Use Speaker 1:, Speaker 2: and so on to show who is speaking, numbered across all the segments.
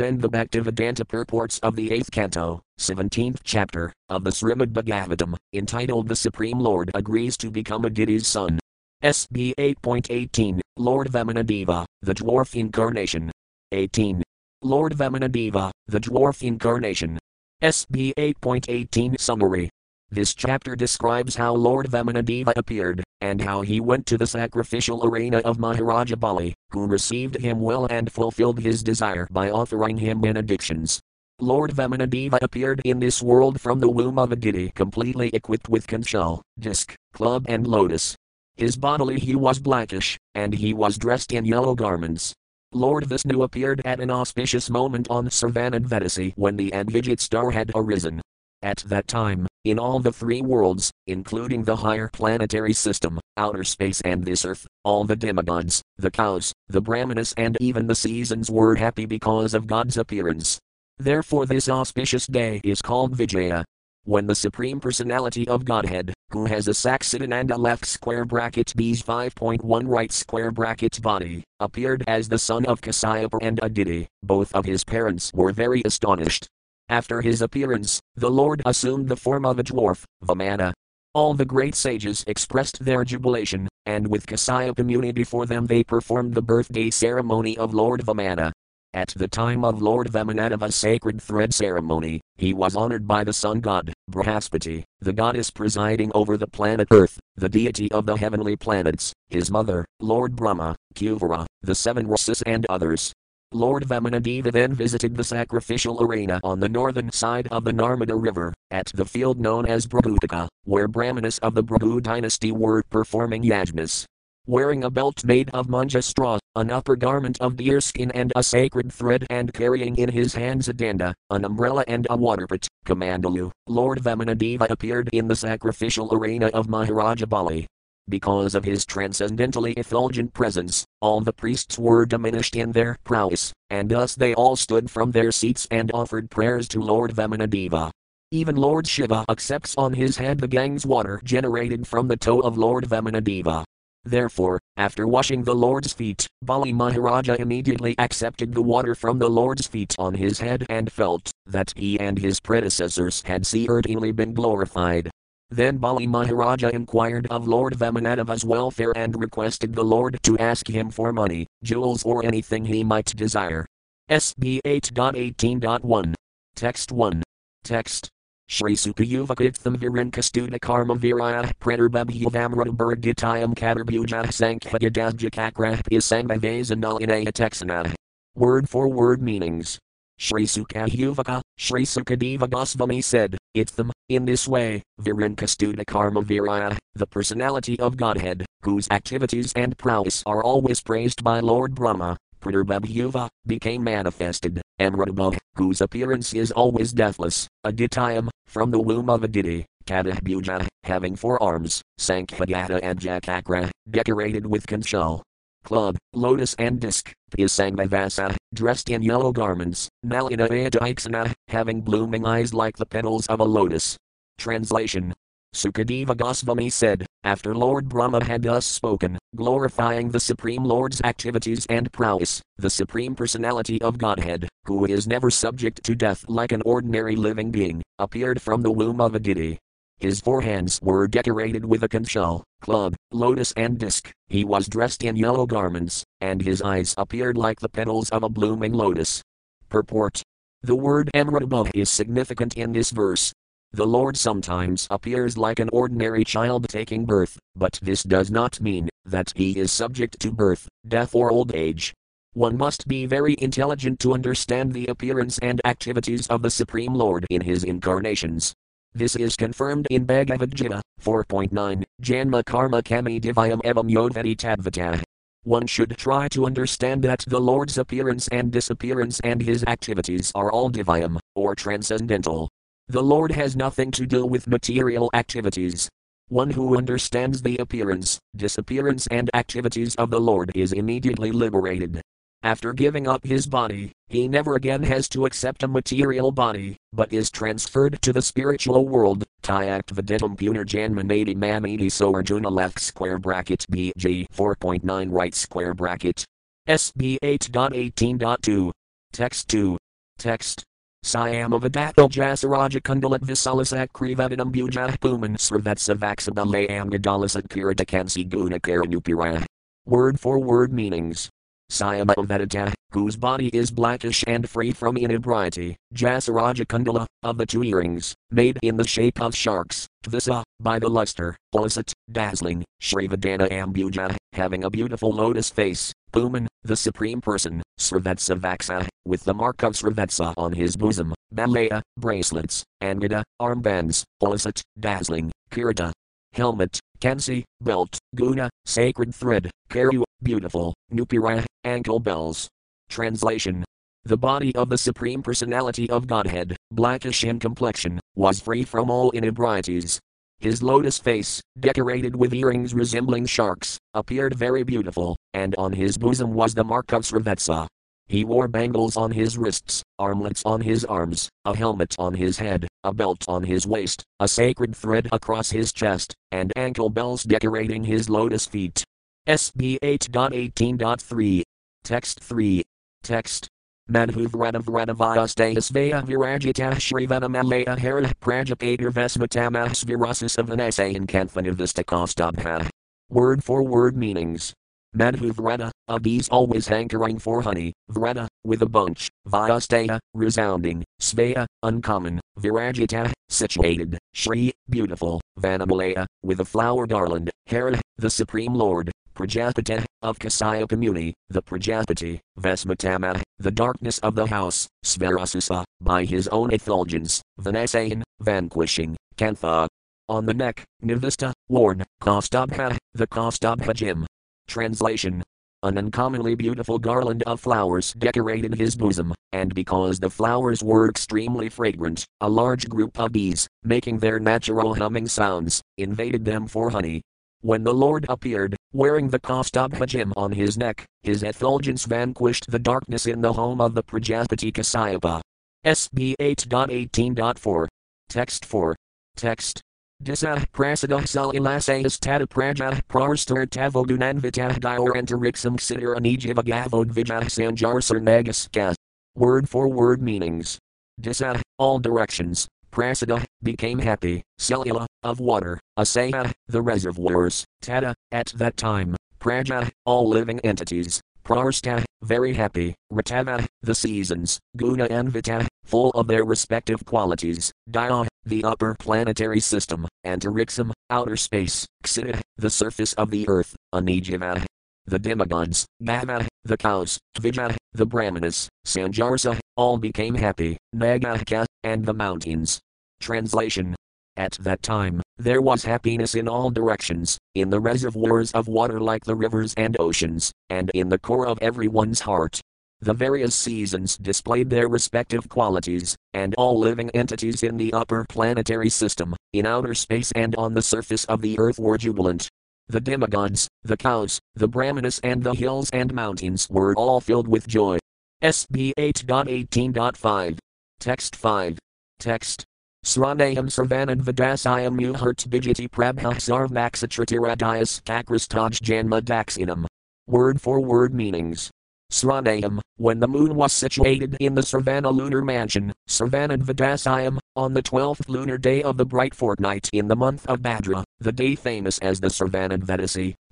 Speaker 1: Send the Bhaktivedanta purports of the 8th canto, 17th chapter, of the Srimad Bhagavatam, entitled The Supreme Lord Agrees to Become a Aditi's Son. SB 8.18, Lord Vamanadeva, the Dwarf Incarnation. 18. Lord Vamanadeva, the Dwarf Incarnation. SB 8.18 Summary. This chapter describes how Lord Vamanadeva appeared, and how he went to the sacrificial arena of Maharaja Bali, who received him well and fulfilled his desire by offering him benedictions. Lord Vamanadeva appeared in this world from the womb of Aditi completely equipped with conchal, disc, club and lotus. His bodily hue was blackish, and he was dressed in yellow garments. Lord Vishnu appeared at an auspicious moment on Sarvanadvedasi when the Advijit star had arisen. At that time, in all the three worlds, including the higher planetary system, outer space, and this earth, all the demigods, the cows, the brahmanas, and even the seasons were happy because of God's appearance. Therefore, this auspicious day is called Vijaya. When the Supreme Personality of Godhead, who has a Saxidananda left square bracket B's 5.1 right square bracket body, appeared as the son of Kasyapa and Aditi, both of his parents were very astonished. After his appearance, the Lord assumed the form of a dwarf, Vamana. All the great sages expressed their jubilation, and with Kasyapa Muni before them they performed the birthday ceremony of Lord Vamana. At the time of Lord Vamanadeva's sacred thread ceremony, he was honored by the sun god, Brahaspati, the goddess presiding over the planet Earth, the deity of the heavenly planets, his mother, Lord Brahma, Kuvara, the seven Rasas and others. Lord Vamanadeva then visited the sacrificial arena on the northern side of the Narmada River, at the field known as Brahutaka, where Brahmanas of the Bhrigu dynasty were performing yajnas wearing a belt made of manja straw, an upper garment of deerskin and a sacred thread, and carrying in his hands a danda, an umbrella, and a waterpot, Kamandalu, Lord Vamanadeva appeared in the sacrificial arena of Maharaja Bali. Because of his transcendently effulgent presence, all the priests were diminished in their prowess, and thus they all stood from their seats and offered prayers to Lord Vamanadeva. Even Lord Shiva accepts on his head the Ganges water generated from the toe of Lord Vamanadeva. Therefore, after washing the Lord's feet, Bali Maharaja immediately accepted the water from the Lord's feet on his head and felt that he and his predecessors had certainly been glorified. Then Bali Maharaja inquired of Lord Vamanadeva's welfare and requested the Lord to ask him for money, jewels, or anything he might desire. SB 8.18.1. Text 1. Text. Shri Sukayuvakitham Virinkastuda Karma Viraya Pradarbabhyavamrataburgitayam Katarbuja Sankhyadyajakakrah Isangavazanalinaya Texana. Word for word meanings. Shri Sukayuvaka, Shri Sukadeva Goswami said, It's them, in this way, Virinkastuda Karma Viraya, the personality of Godhead, whose activities and prowess are always praised by Lord Brahma, Pradarbabhyuva, became manifested, Amrutama, whose appearance is always deathless, Aditayam, from the womb of Aditi, Kadahbhuja, having four arms, Sankhagata and Jakakra, decorated with conchal. Club, lotus and disc, Pisangavasa, dressed in yellow garments, Nalina Adaiksana, having blooming eyes like the petals of a lotus. Translation Sukadeva Goswami said, after Lord Brahma had thus spoken, glorifying the Supreme Lord's activities and prowess, the Supreme Personality of Godhead, who is never subject to death like an ordinary living being, appeared from the womb of a Aditi. His four hands were decorated with a conchal, club, lotus, and disc. He was dressed in yellow garments, and his eyes appeared like the petals of a blooming lotus. Purport The word Amrutama is significant in this verse, the Lord sometimes appears like an ordinary child taking birth, but this does not mean that he is subject to birth, death, or old age. One must be very intelligent to understand the appearance and activities of the Supreme Lord in his incarnations. This is confirmed in Bhagavad Gita 4.9, Janma Karma Kami Divyam Evam Yodvati Tadvata. One should try to understand that the Lord's appearance and disappearance and his activities are all divyam, or transcendental, the Lord has nothing to do with material activities. One who understands the appearance, disappearance, and activities of the Lord is immediately liberated. After giving up his body, he never again has to accept a material body, but is transferred to the spiritual world. Tyact Vedetum Punarjanmanadi Mamidi So Arjuna left square bracket BG 4.9 right square bracket. SB 8.18.2. Text 2. Text. Siamavadatal Jasaraja Kundalat Visalasak Krivadanam Bujah Puman Sravetsa Vaxabalayam Gadalasat Kiratakansi Guna Karanupira. Word for word meanings. Sayamavadata, whose body is blackish and free from inebriety, Jasaraja Kundala, of the two earrings, made in the shape of sharks, Tvisa, by the luster, Olasat, dazzling, Shrivadana Ambuja, having a beautiful lotus face, Puman, the Supreme Person, Sravetsa Vaksa, with the mark of Sravetsa on his bosom, Balaya, bracelets, Angada, armbands, Olasat, dazzling, Kirata, helmet, Kansi, belt, Guna, sacred thread, Karu, beautiful, Nupira, ankle bells. Translation The body of the Supreme Personality of Godhead, blackish in complexion, was free from all inebrieties. His lotus face, decorated with earrings resembling sharks, appeared very beautiful, and on his bosom was the mark of Sravetsa. He wore bangles on his wrists, armlets on his arms, a helmet on his head, a belt on his waist, a sacred thread across his chest, and ankle bells decorating his lotus feet. SB 8.18.3. Text 3. Text. Madhuvranavranavayastayasvaya virajita shrivanamalaya hara prajapatir vesmatamas virasasavanasa kanfanivastakostabha. Word for word meanings. Madhuvrana, a bees always hankering for honey, vrana, with a bunch, vyastaya, resounding, svaya, uncommon, virajita, situated, shri, beautiful, vanamalaya, with a flower garland, hara, the Supreme Lord, Prajapati, of Kasaya community, the Prajapati, Vesmatama, the darkness of the house, Svarasasa, by his own effulgence, Vanasayan, vanquishing, Kantha. On the neck, Nivista, worn, Kaustubha, the Kaustubha gem. Translation an uncommonly beautiful garland of flowers decorated his bosom, and because the flowers were extremely fragrant, a large group of bees, making their natural humming sounds, invaded them for honey. When the Lord appeared, wearing the Kaustubha gem on his neck, his effulgence vanquished the darkness in the home of the Prajapati Kasyapa. SB 8.18.4. Text 4. Text. Disa prasada salilasayas tata praja prarstar tavogunanvitah diorantariksam ksitir anijivagavod vijah sanjarsar nagaskas. Word for word meanings. Disa, all directions, Prasada, became happy, cellula, of water, Asaya, the reservoirs, Tata, at that time, Praja, all living entities, Prarsta, very happy, Ratava, the seasons, Guna and Vita, full of their respective qualities, Daya, the upper planetary system, Antarixam, outer space, Ksita, the surface of the earth, Anijiva, the demigods, Gava, the cows, Tvija, the brahmanas, Sanjarsa, all became happy, Nagaka, and the mountains. Translation At that time, there was happiness in all directions, in the reservoirs of water like the rivers and oceans, and in the core of everyone's heart. The various seasons displayed their respective qualities, and all living entities in the upper planetary system, in outer space and on the surface of the earth were jubilant. The demigods, the cows, the brahmanas, and the hills and mountains were all filled with joy. SB 8.18.5. Text 5. Text. Sranayam Sarvanad Vidasayam Muhurt Bijiti Prabha Sarvaksatratiradyas Kakrastaj Janma Daxinam. Word for word meanings. Sranayam, when the moon was situated in the Sarvana lunar mansion, Sarvanadvadasayam, on the twelfth lunar day of the bright fortnight in the month of Bhadra, the day famous as the Sarvanad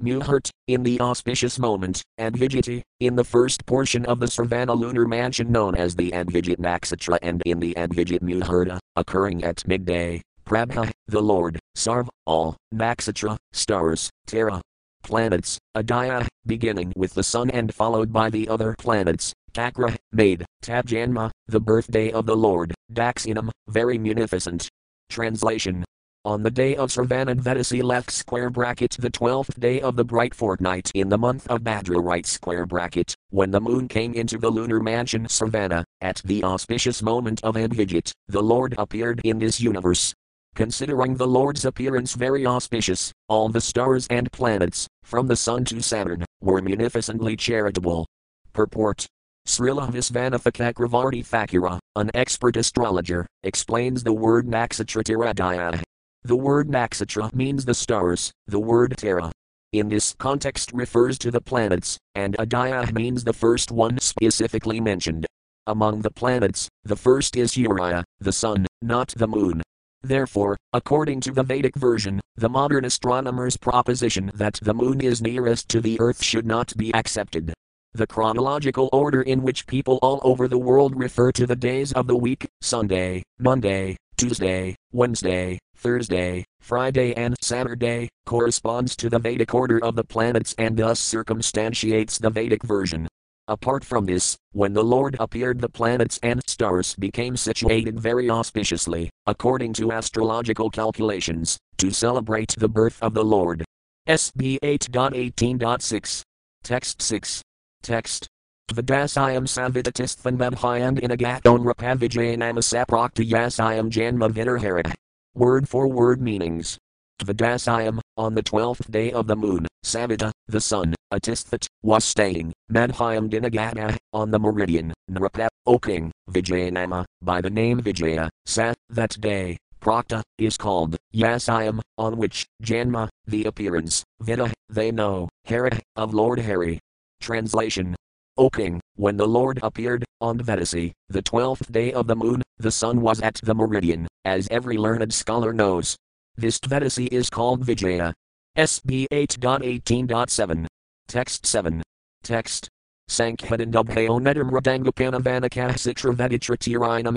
Speaker 1: Muhurt, in the auspicious moment, Advijiti, in the first portion of the Sarvana lunar mansion known as the Advijit Nakshatra and in the Advijit Muhurta, occurring at midday. Prabha, the Lord, Sarv, all, Nakshatra, stars, Tara, planets, Adaya, beginning with the sun and followed by the other planets, Kakra, made, Tabjanma, the birthday of the Lord, Daxinam, very munificent. Translation on the day of Sarvanadvedasi left square bracket the twelfth day of the bright fortnight in the month of Bhadra right square bracket, when the moon came into the lunar mansion Sarvana, at the auspicious moment of Advijit, the Lord appeared in this universe. Considering the Lord's appearance very auspicious, all the stars and planets, from the sun to Saturn, were munificently charitable. Purport Srila Visvanatha Thakura, an expert astrologer, explains the word Naksatratiradaya. The word Nakshatra means the stars, the word Tara. In this context refers to the planets, and Adaya means the first one specifically mentioned. among the planets, the first is Uriah, the sun, not the moon. Therefore, according to the Vedic version, the modern astronomer's proposition that the moon is nearest to the earth should not be accepted. The chronological order in which people all over the world refer to the days of the week Sunday, Monday, Tuesday, Wednesday, Thursday, Friday, and Saturday corresponds to the Vedic order of the planets and thus circumstantiates the Vedic version. Apart from this, when the Lord appeared, the planets and stars became situated very auspiciously, according to astrological calculations, to celebrate the birth of the Lord. SB 8.18.6. Text 6. Text. Vadasayam savitatisthvan madhyand inagaton rapavijayanamasaprakta yasayam janma vidarharat. Word for word meanings. Vadasayam, on the twelfth day of the moon, Savita, the sun, Atisthat, was staying, Madhyam Dinagata, on the meridian, Nrapa, O king, Vijayanama, by the name Vijaya, Sa, that day, Prakta, is called, Yasayam, on which, Janma, the appearance, Vida, they know, Hara, of Lord Hari. Translation O king, when the Lord appeared, on Vedasi, the twelfth day of the moon, the sun was at the meridian, as every learned scholar knows. This Vedasi is called Vijaya. SB 8.18.7. Text 7. Text. Sankhadandubhayo nedam radangapanavanakah citra veditra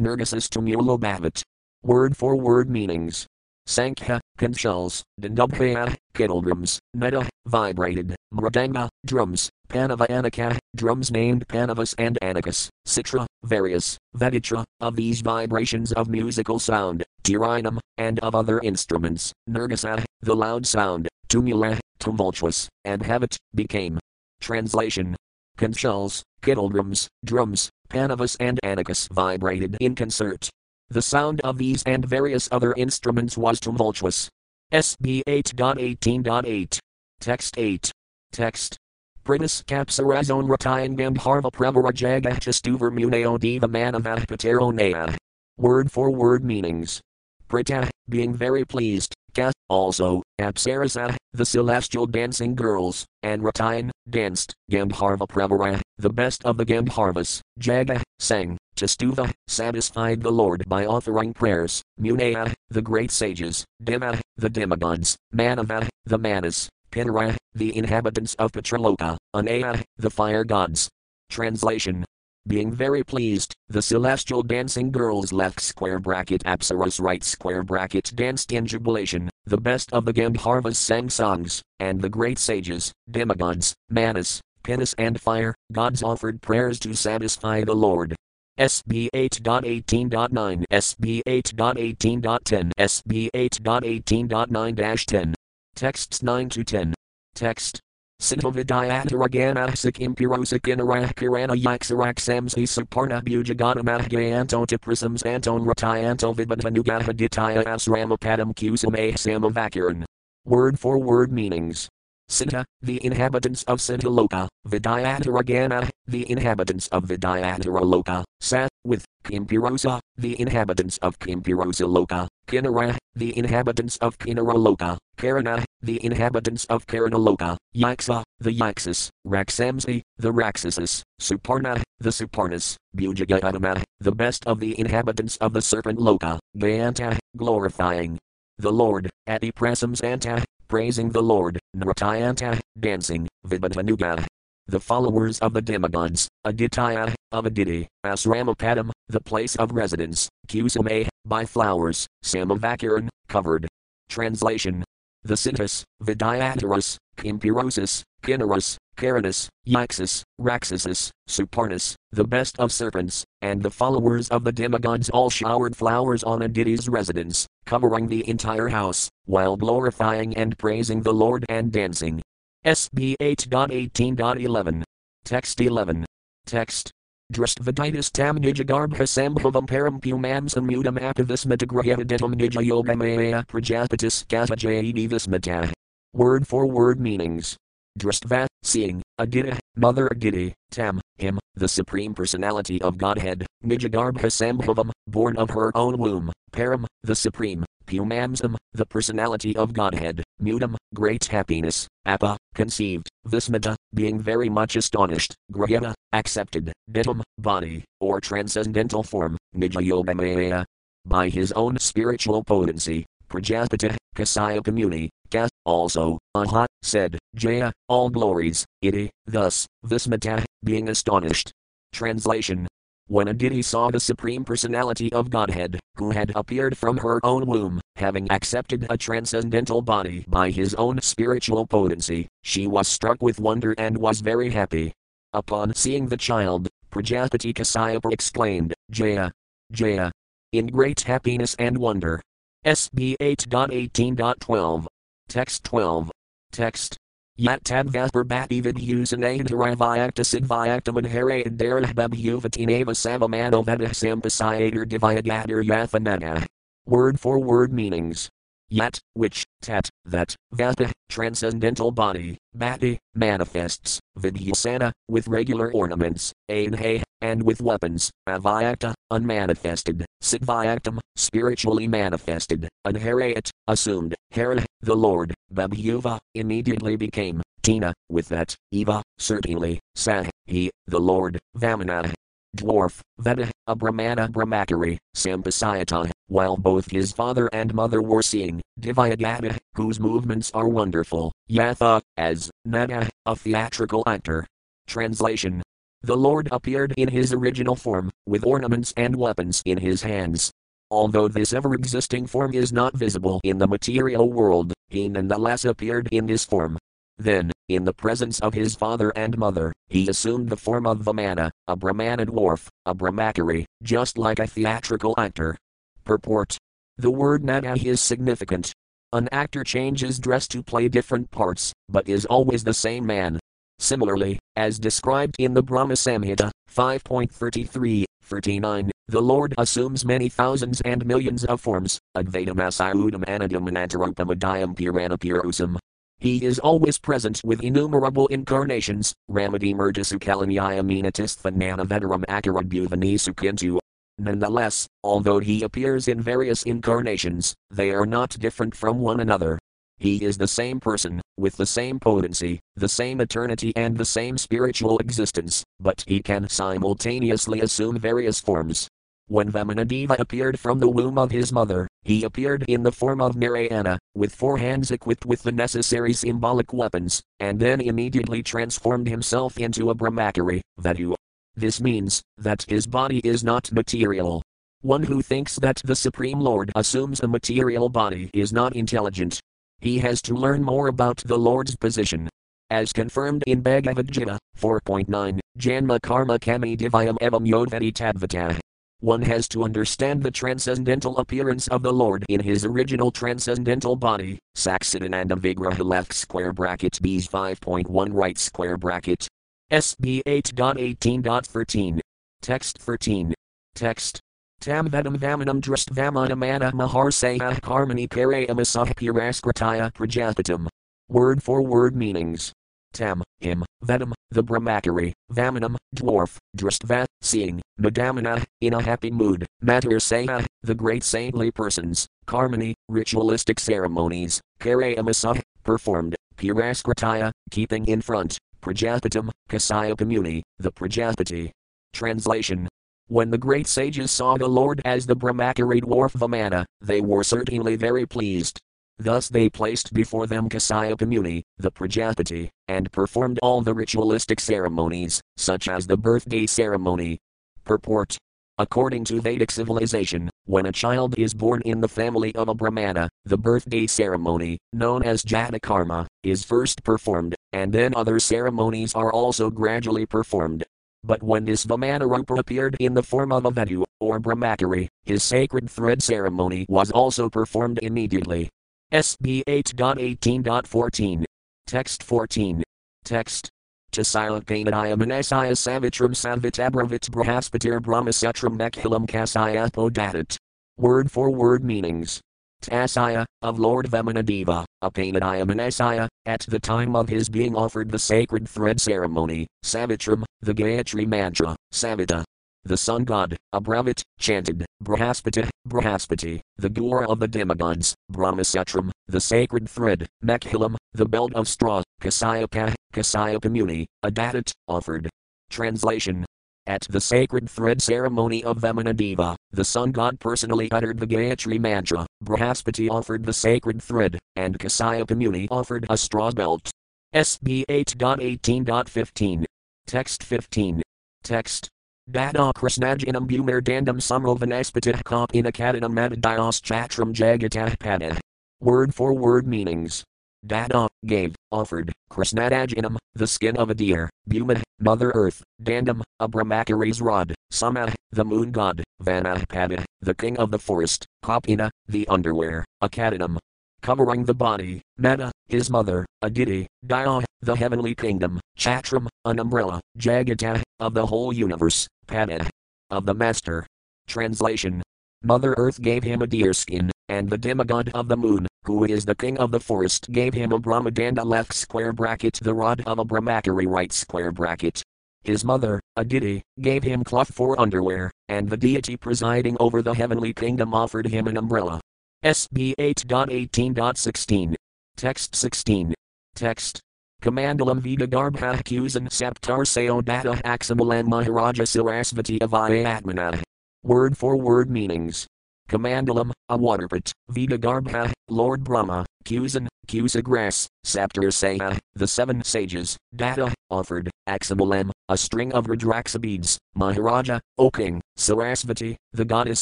Speaker 1: nurgasis tumulo bhavat. Word for word meanings. Sankha, conchals, Dandubhaya, kettledrums, Neda, vibrated, Mradanga, drums, Panava Anaka, drums named Panavas and Anakas, Citra, various, Veditra, of these vibrations of musical sound, Tirinam, and of other instruments, Nurgasa, the loud sound, Tumula, tumultuous, and Havat, became. Translation. Conchals, kettledrums, drums, Panavas and Anakas vibrated in concert. The sound of these and various other instruments was tumultuous. SB 8.18.8. Text 8. Text. Pritis capsarazon ratayan gambharva pravara jagachastuvar muneo diva manavah naya. Word for word meanings. Prita, being very pleased, Ka, also, Apsarasa, the celestial dancing girls, and Ratayan, danced, Gandharva Pravara, the best of the Gandharvas, Jaga, sang, Chastuva, satisfied the Lord by offering prayers, Munaya, the great sages, Deva, the demigods, Manava, the manas, Pitara, the inhabitants of Petraloka, Anaya, the fire gods. Translation being very pleased, the celestial dancing girls left square bracket Apsaras right square bracket danced in jubilation, the best of the Gandharvas sang songs, and the great sages, demigods, manas, Pinas and fire, gods offered prayers to satisfy the Lord. SB 8.18.9 SB 8.18.10 SB 8.18.9 10. Texts 9 to 10. Text Sintovidyataraganahsik impurosak inarakirana yaksaraxamsi saparna bujaganamahgayantotiprasams anton ratayanto vidbadvanugahaditaya asramapadam kusame samavakiran. Word for word meanings. Sinta, the inhabitants of Sintaloka, Vidyataragana, the inhabitants of Vidyataraloka, Sat, with Kimpirosa, the inhabitants of Kimpirosa Loka, Kinara, the inhabitants of Kinara Loka, Karana, the inhabitants of Karana Loka, Yaksa, the Yaksas, Raksamsi, the Raksasas, Suparna, the Suparnas, Bujagayatama, the best of the inhabitants of the serpent Loka, Gayanta, glorifying the Lord, Adiprasams Anta, praising the Lord, Nratayanta, dancing, Vibhavanuga, the followers of the demigods, Aditya, of Aditi, Asramapadam, the place of residence, Kusame, by flowers, Samavakiran, covered. Translation The Sintas, Vidyataras, Kimpurosis, Kinnaras, Karanus, Yaxus, Raxasus, Suparnus, the best of serpents, and the followers of the demigods all showered flowers on Aditi's residence, covering the entire house, while glorifying and praising the Lord and dancing. SB 8.18.11. Text 11. Text. Drastvaditis tam nijagarbha sambhavam param pumam samudam apavismatagrahaditam nijayogamaya prajapatis kasajayidi vismata. Word for word meanings. Drastva, seeing, Adita, Mother Aditi, Tam, him, the Supreme Personality of Godhead, Nijagarbha Sambhavam, born of her own womb, Param, the Supreme, Pumamsam, the personality of Godhead, mutam, great happiness, Appa, conceived, Vismata, being very much astonished, Grahya, accepted, Nitam, body, or transcendental form, Nijayogamaya, by his own spiritual potency, Prajapati, Kasyapa Muni, Kas, also, Aha, said, Jaya, all glories, iti, thus, Vismata, being astonished. Translation when Aditi saw the Supreme Personality of Godhead, who had appeared from her own womb, having accepted a transcendental body by his own spiritual potency, she was struck with wonder and was very happy. Upon seeing the child, Prajapati Kasyapa exclaimed, Jaya! Jaya! In great happiness and wonder. SB 8.18.12. Text 12. Text. Yat vidhusanayantarivyakta sidvyaktamadhara darahbabhuvatinava savamano vedahsampasayatar divyadatar yathanana. Word for word meanings. Yat, which, tat, that, vata, transcendental body, bhati, manifests, vidhusana, with regular ornaments, ainhe, and with weapons, avyakta, unmanifested, siddhyaktam, spiritually manifested, anharayat, assumed, hara, the Lord, babhuva, immediately became, tina, with that, eva, certainly, sah, he, the Lord, vamana, dwarf, Veda, a Brahmana Brahmachari, Sampasayata, while both his father and mother were seeing, Divyagata, whose movements are wonderful, Yatha, as, Nana, a theatrical actor. Translation The Lord appeared in his original form, with ornaments and weapons in his hands. Although this ever existing form is not visible in the material world, he nonetheless appeared in this form, then, in the presence of his father and mother, he assumed the form of Vamana, a Brahmana dwarf, a Brahmachari, just like a theatrical actor. Purport The word Nana is significant. An actor changes dress to play different parts, but is always the same man. Similarly, as described in the Brahma Samhita 5.33, 39, the Lord assumes many thousands and millions of forms, Advaitam Asayudam Anadam Anantarupamadayam Piranapirusam, he is always present with innumerable incarnations, Ramadi Murjasukalanyayamina Vedaram Akarabhuvani Sukhintu. Nonetheless, although he appears in various incarnations, they are not different from one another. He is the same person, with the same potency, the same eternity, and the same spiritual existence, but he can simultaneously assume various forms. When Vamanadeva appeared from the womb of his mother, he appeared in the form of Narayana, with four hands equipped with the necessary symbolic weapons, and then immediately transformed himself into a Brahmachari, Vadu. This means that his body is not material. One who thinks that the Supreme Lord assumes a material body is not intelligent. He has to learn more about the Lord's position. As confirmed in Bhagavad Gita 4.9, Janma Karma Kami Divyam Evam Yodvati Tadvata. One has to understand the transcendental appearance of the Lord in his original transcendental body. Saksidananda Vigraha left square bracket B's 5.1 right square bracket. SB 8.18.13. Text 13. Text. Tam vedam vamanam drust vamanamana maharsaya harmony parayamasa puraskritaya prajapatam. Word for word meanings. Tam, him, Vedam, the Brahmachari, Vamanam, dwarf, Dristva, seeing, Madamana, in a happy mood, Matarsaya, the great saintly persons, Karmani, ritualistic ceremonies, Karayamasa, performed, Puraskritaya, keeping in front, Prajapatam, Kasyapa Muni, the Prajapati. Translation when the great sages saw the Lord as the Brahmachari dwarf Vamana, they were certainly very pleased. Thus they placed before them Kasyapa Muni, the Prajapati, and performed all the ritualistic ceremonies, such as the birthday ceremony. Purport According to Vedic civilization, when a child is born in the family of a Brahmana, the birthday ceremony, known as Jatakarma, is first performed, and then other ceremonies are also gradually performed. But when this Vamanarupa appeared in the form of a Vadu, or Brahmachari, his sacred thread ceremony was also performed immediately. SB 8.18.14. Text 14. Text. Chasilakainadaya manasaya savitram savitabravit brahaspatir brahmasutram mekhilam kasaya podatat. Word for word meanings. Tasaya, of Lord Vamanadeva, Apanadaya Manasaya, at the time of his being offered the sacred thread ceremony, Savitram, the Gayatri mantra, Savita, the sun god, Abravit, chanted, Brahaspati, Brahaspati, the guru of the demigods, Brahmasutram, the sacred thread, Mekhilam, the belt of straw, Kasyapa, Kasyapa Muni, Adatat, offered. Translation At the sacred thread ceremony of Vamanadeva, the sun god personally uttered the Gayatri mantra, Brahaspati offered the sacred thread, and Kasyapa Muni offered a straw belt. SB 8.18.15. Text 15. Text. Dada Krishnajinam Bumir Dandam Samro Vanaspatih Kop in Akadinam Madadios Chatram Jagatah Pada. Word for word meanings. Dada, gave, offered, Krishnadajinam, the skin of a deer, Bhuma, Mother Earth, Dandam, a Brahmachari's rod, Sama, the moon god, Vanapada, the king of the forest, Kapina, the underwear, Akadinam, covering the body, Meta, his mother, Aditi, Daya, the heavenly kingdom, Chatram, an umbrella, Jagata, of the whole universe, Pada, of the master. Translation Mother Earth gave him a deerskin, and the demigod of the moon, who is the king of the forest, gave him a Brahmadanda left square bracket, the rod of a Brahmachari right square bracket. His mother, Aditi, gave him cloth for underwear, and the deity presiding over the heavenly kingdom offered him an umbrella. SB 8.18.16. Text 16. Text. Kamandalam Vida Garbha Kusan Saptar Sayodata Aksamalan Maharaja Sarasvati Avaya Atmana. Word for word meanings. Kamandalam, a waterpit, Vida Garbha, Lord Brahma, Kusan, Kusa grass, Saptar Saya, the seven sages, Data, offered, Aksamalam, a string of Rudraksha beads, Maharaja, O king, Sarasvati, the goddess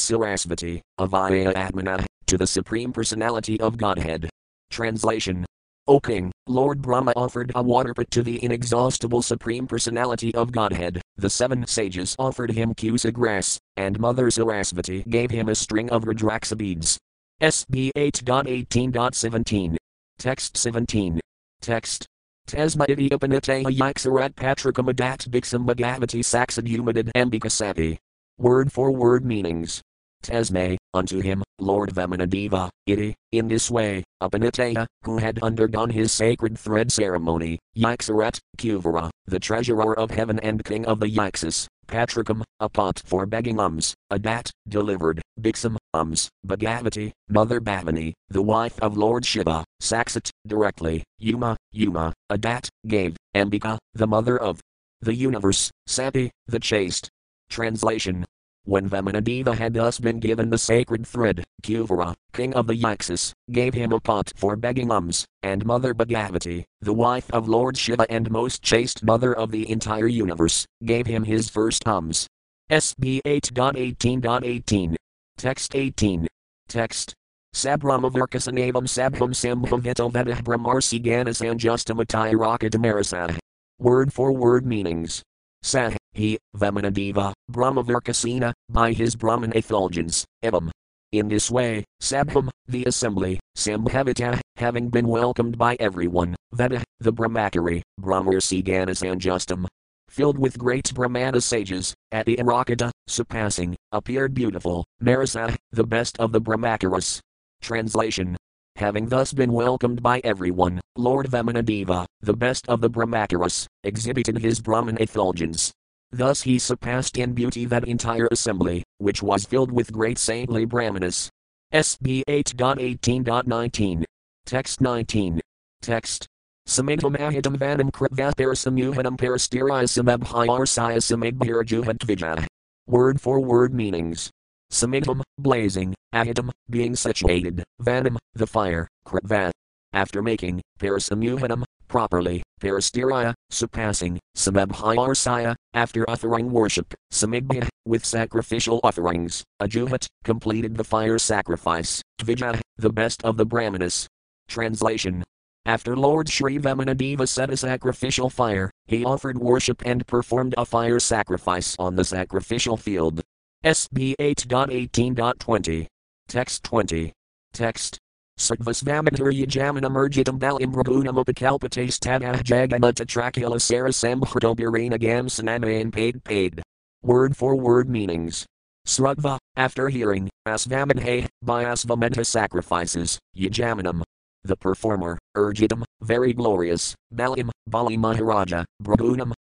Speaker 1: Sarasvati, Avaya Atmana, to the Supreme Personality of Godhead. Translation O King, Lord Brahma offered a waterpit to the inexhaustible Supreme Personality of Godhead, the seven sages offered him kusa grass, and Mother Sarasvati gave him a string of Rudraksha beads. SB 8.18.17. Text 17. Text. Tasma idiopanate yaksarat patrikamadat bixam bhagavati saxadumadid ambikasati. Word for word meanings. Tasme, unto him, Lord Vamanadeva, iti, in this way, Apanataya, who had undergone his sacred thread ceremony, Yaksarat, Kuvara, the treasurer of heaven and king of the Yaksas, Patrikam, a pot for begging alms, Adat, delivered, Bixam, alms, Bhagavati, Mother Bhavani, the wife of Lord Shiva, Saksat, directly, Yuma, Yuma, Adat, gave, Ambika, the mother of the universe, Sati, the chaste. Translation when Vamanadeva had thus been given the sacred thread, Kuvara, king of the Yaksas, gave him a pot for begging alms, and Mother Bhagavati, the wife of Lord Shiva and most chaste mother of the entire universe, gave him his first alms. SB 8.18.18. Text 18. Text. Sabramavarkasanavam sabham sambhavito vedah brahmarsi ganasanjustamataya rakadamarasa. Word for word meanings. Sah, he, Vamanadeva, Brahmavarkasena, by his Brahman effulgence, Evam. In this way, Sabham, the assembly, Sambhavita, having been welcomed by everyone, Veda, the Brahmachari, Brahmarsi Ganasanjustam, filled with great Brahmana sages, at the Arakata, surpassing, appeared beautiful, Marasa, the best of the Brahmacharis. Translation Having thus been welcomed by everyone, Lord Vamanadeva, the best of the Brahmacharis, exhibited his Brahman effulgence. Thus he surpassed in beauty that entire assembly, which was filled with great saintly Brahmanas. SB 8.18.19. Text 19. Text. Samidham ahidam vanam kritvatharasamuhanam parastiriasam abhyarsayasam agbhirajuhatvijah. Word for word meanings. Samidham, blazing, ahidam, being situated, vanam, the fire, kritva. After making, parasamuhanam, properly, parastiriya, surpassing, samabhyarsaya, after offering worship, samibhya, with sacrificial offerings, ajuhat, completed the fire sacrifice, tvijah, the best of the brahmanas. Translation after Lord Sri Vamanadeva set a sacrificial fire, he offered worship and performed a fire sacrifice on the sacrificial field. SB 8.18.20. Text 20. Text. Sarvasvamaturya jamanamurjitam balim prabhunam upakalpates tadah jagamata trakila sarasambhrdobirana gam sanamayan paid paid. Word for word meanings. Srugva, after hearing, Asvamadhe, by Asvamedha sacrifices, Yajamanam, the performer, Urjitam, very glorious, Balim, Bali Maharaja,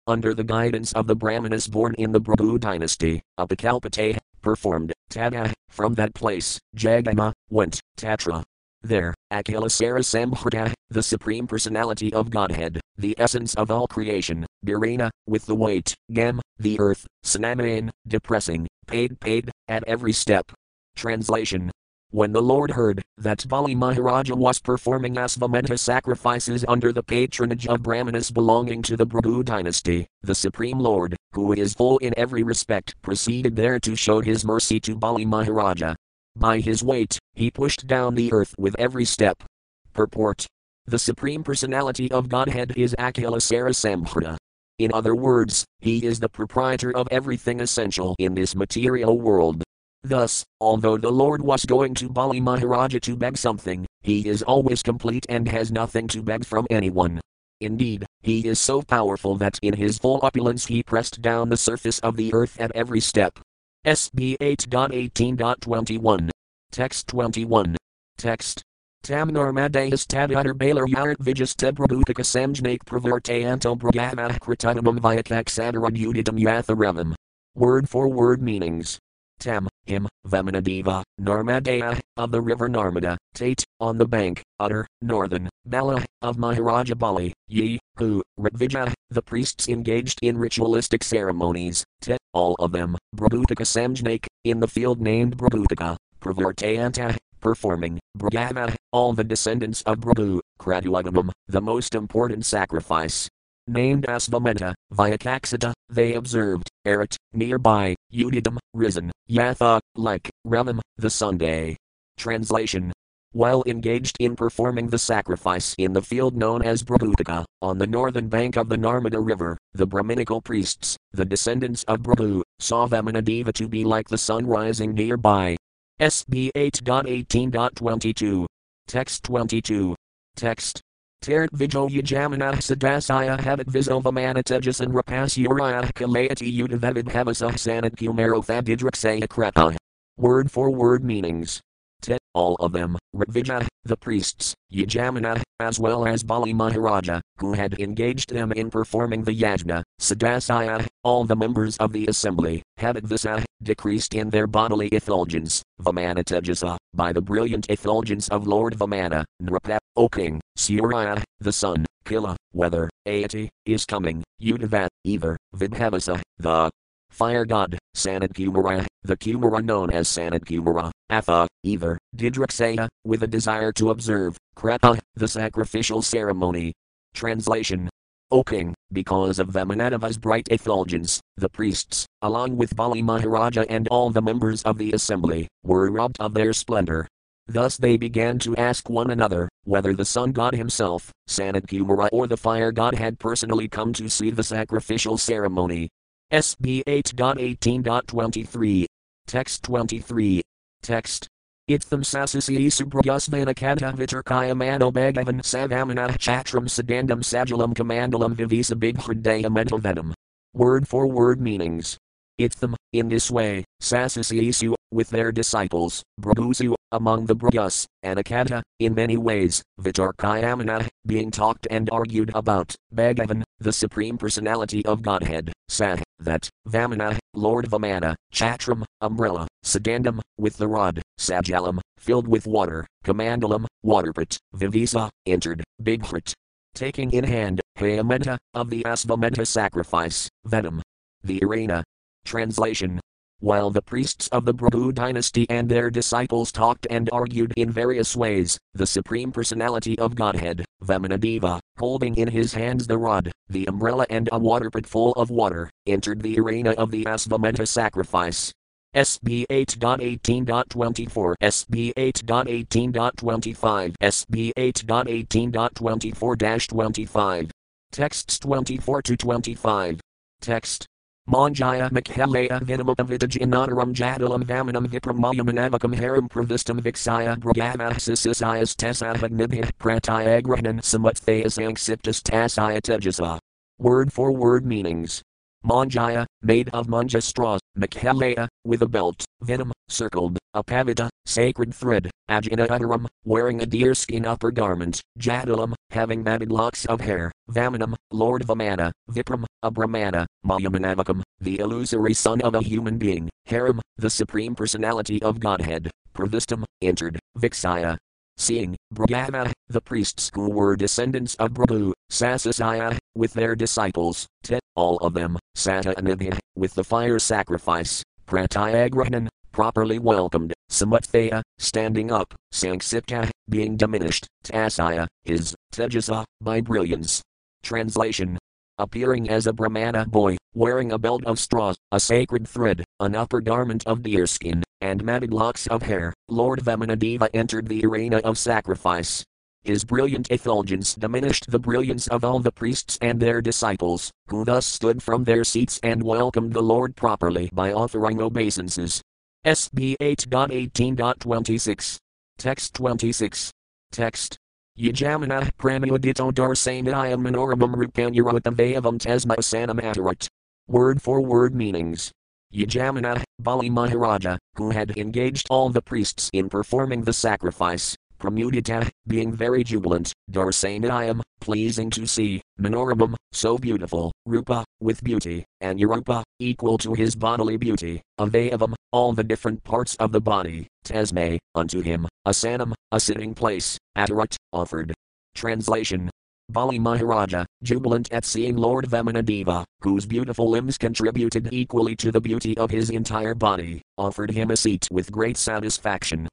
Speaker 1: under the guidance of the Brahmanas born in the Bhrigu dynasty, Apakalpate, performed, Tada, from that place, Jagama, went, Tatra. There, Akilasara Samhrita, the Supreme Personality of Godhead, the essence of all creation, Birena, with the weight, Gam, the earth, Sanamayan, depressing, paid paid, at every step. Translation when the Lord heard that Bali Maharaja was performing Asvamedha sacrifices under the patronage of Brahmanas belonging to the Bhrigu dynasty, the Supreme Lord, who is full in every respect, proceeded there to show his mercy to Bali Maharaja. By his weight, he pushed down the earth with every step. Purport The Supreme Personality of Godhead is Samhrita. In other words, he is the proprietor of everything essential in this material world. Thus, although the Lord was going to Bali Maharaja to beg something, he is always complete and has nothing to beg from anyone. Indeed, he is so powerful that in his full opulence he pressed down the surface of the earth at every step. SB 8.18.21. Text 21. Text. Tam Narmadayas Tadadar Balar Yarat Vijasta Prabhutika Samjnake Pravartayanto Bragavah Kritadamam Vyakaksadara Uditam Yatharamam. Word for word meanings. Tam, him, Vamanadeva, Narmadaya, of the river Narmada, Tate, on the bank, utter, northern, Bala, of Maharaja Bali, Ye, who, Ritvija, the priests engaged in ritualistic ceremonies, Te, all of them, Brabhutika Samjnake, in the field named Brabhutika, Pravartayanta, performing, Bragava, all the descendants of Brabhu, Kratuagamam, the most important sacrifice, named Asvamedha, Vyakaksita, they observed, Erit, nearby, Udidam, risen, Yatha, like, Ramam, the Sunday. Translation while engaged in performing the sacrifice in the field known as Brahutaka, on the northern bank of the Narmada River, the Brahminical priests, the descendants of Bhrigu, saw Vamanadeva to be like the sun rising nearby. SB 8.18.22. Text 22. Text. Tert vijo yajamana sadasaya habit vizovamana tejasan rapasuraya kalayati udavid havasa sanat kumaro thadidriksaya. Word for word meanings. Te, all of them, Ritvija, the priests, Yajamana, as well as Bali Maharaja, who had engaged them in performing the yajna, Sadasaya, all the members of the assembly, Havadvisa, decreased in their bodily effulgence, Vamana Tejasa, by the brilliant effulgence of Lord Vamana, Nrapa, O king, Surya, the sun, Kila, weather, Ayati, is coming, Udavat, either, Vidhavasa, the fire god, Sanat Kumara, the Kumara known as Sanat Kumara, Atha, either, Didraksaya, with a desire to observe, Krata, the sacrificial ceremony. Translation O king, because of Vamanadeva's bright effulgence, the priests, along with Bali Maharaja and all the members of the assembly, were robbed of their splendor. Thus they began to ask one another whether the sun god himself, Sanat or the fire god had personally come to see the sacrificial ceremony. SB 8.18.23. Text 23. Text. Itham sasasi subrayasvana kadhavitarkaya mano bhagavan savamana chatram sadandam sajalam kamandalam vivisa bighdaya mentalvedam. Word for word meanings. Itham, in this way, sasasisu, with their disciples, Brabhusu, among the Brahas, Anakata, in many ways, Vitarkayamana, being talked and argued about, Bhagavan, the Supreme Personality of Godhead, Sah, that, Vamana, Lord Vamana, Chatram, umbrella, Sadandam, with the rod, Sajalam, filled with water, Kamandalam, waterpit, Vivisa, entered, Bighat. Taking in hand, Hayamenta, of the Asvamedha sacrifice, Vedam. The arena. Translation while the priests of the Bhrigu dynasty and their disciples talked and argued in various ways, the Supreme Personality of Godhead, Vamanadeva, holding in his hands the rod, the umbrella, and a waterpit full of water, entered the arena of the Asvamedha sacrifice. SB 8.18.24, SB 8.18.25, SB 8.18.24 25. Texts 24 to 25. Text. Manjaya Makhalaya Vinamam Vidajinanaram Jadalam Vamanam Vipramayam Haram Pravistam Vixaya Bragamasisisayas Tasahagnibhi Pratayagrahanan Samutthayas Anksiptas Tasaya Tejasa. Word for word meanings. Manjaya, made of manja straws, Makhalaya, with a belt, Vinam, circled, Apavita, sacred thread, Ajinadaram, wearing a deerskin upper garment, Jadalam, having matted locks of hair, Vamanam, Lord Vamana, Vipram, a Brahmana, Mayamanavakam, the illusory son of a human being, Haram, the supreme personality of Godhead, Pravistam, entered, Vixaya. Seeing, Brahma, the priests who were descendants of Bhrigu, Sasasaya, with their disciples, te, all of them, Satanibhya, with the fire sacrifice, Pratyagrahan, properly welcomed, Samuthaya, standing up, Sanksipta, being diminished, Tasaya, his, Tejasa, by brilliance. Translation appearing as a Brahmana boy, wearing a belt of straw, a sacred thread, an upper garment of deerskin, and matted locks of hair, Lord Vamanadeva entered the arena of sacrifice. His brilliant effulgence diminished the brilliance of all the priests and their disciples, who thus stood from their seats and welcomed the Lord properly by offering obeisances. SB 8.18.26. Text 26. Text. Yajamana pramudito darsanayam manoramam rupanyaratam vayavam tasma sanamatarat. Word for word meanings. Yajamana, Bali Maharaja, who had engaged all the priests in performing the sacrifice, Pramudita, being very jubilant, Darsanayam, pleasing to see, Manoramam, so beautiful, Rupa, with beauty, and Yarupa, equal to his bodily beauty, Avayavam, all the different parts of the body, Tasme, unto him, Asanam, a sitting place, Atarat, offered. Translation Bali Maharaja, jubilant at seeing Lord Vamanadeva, whose beautiful limbs contributed equally to the beauty of his entire body, offered him a seat with great satisfaction.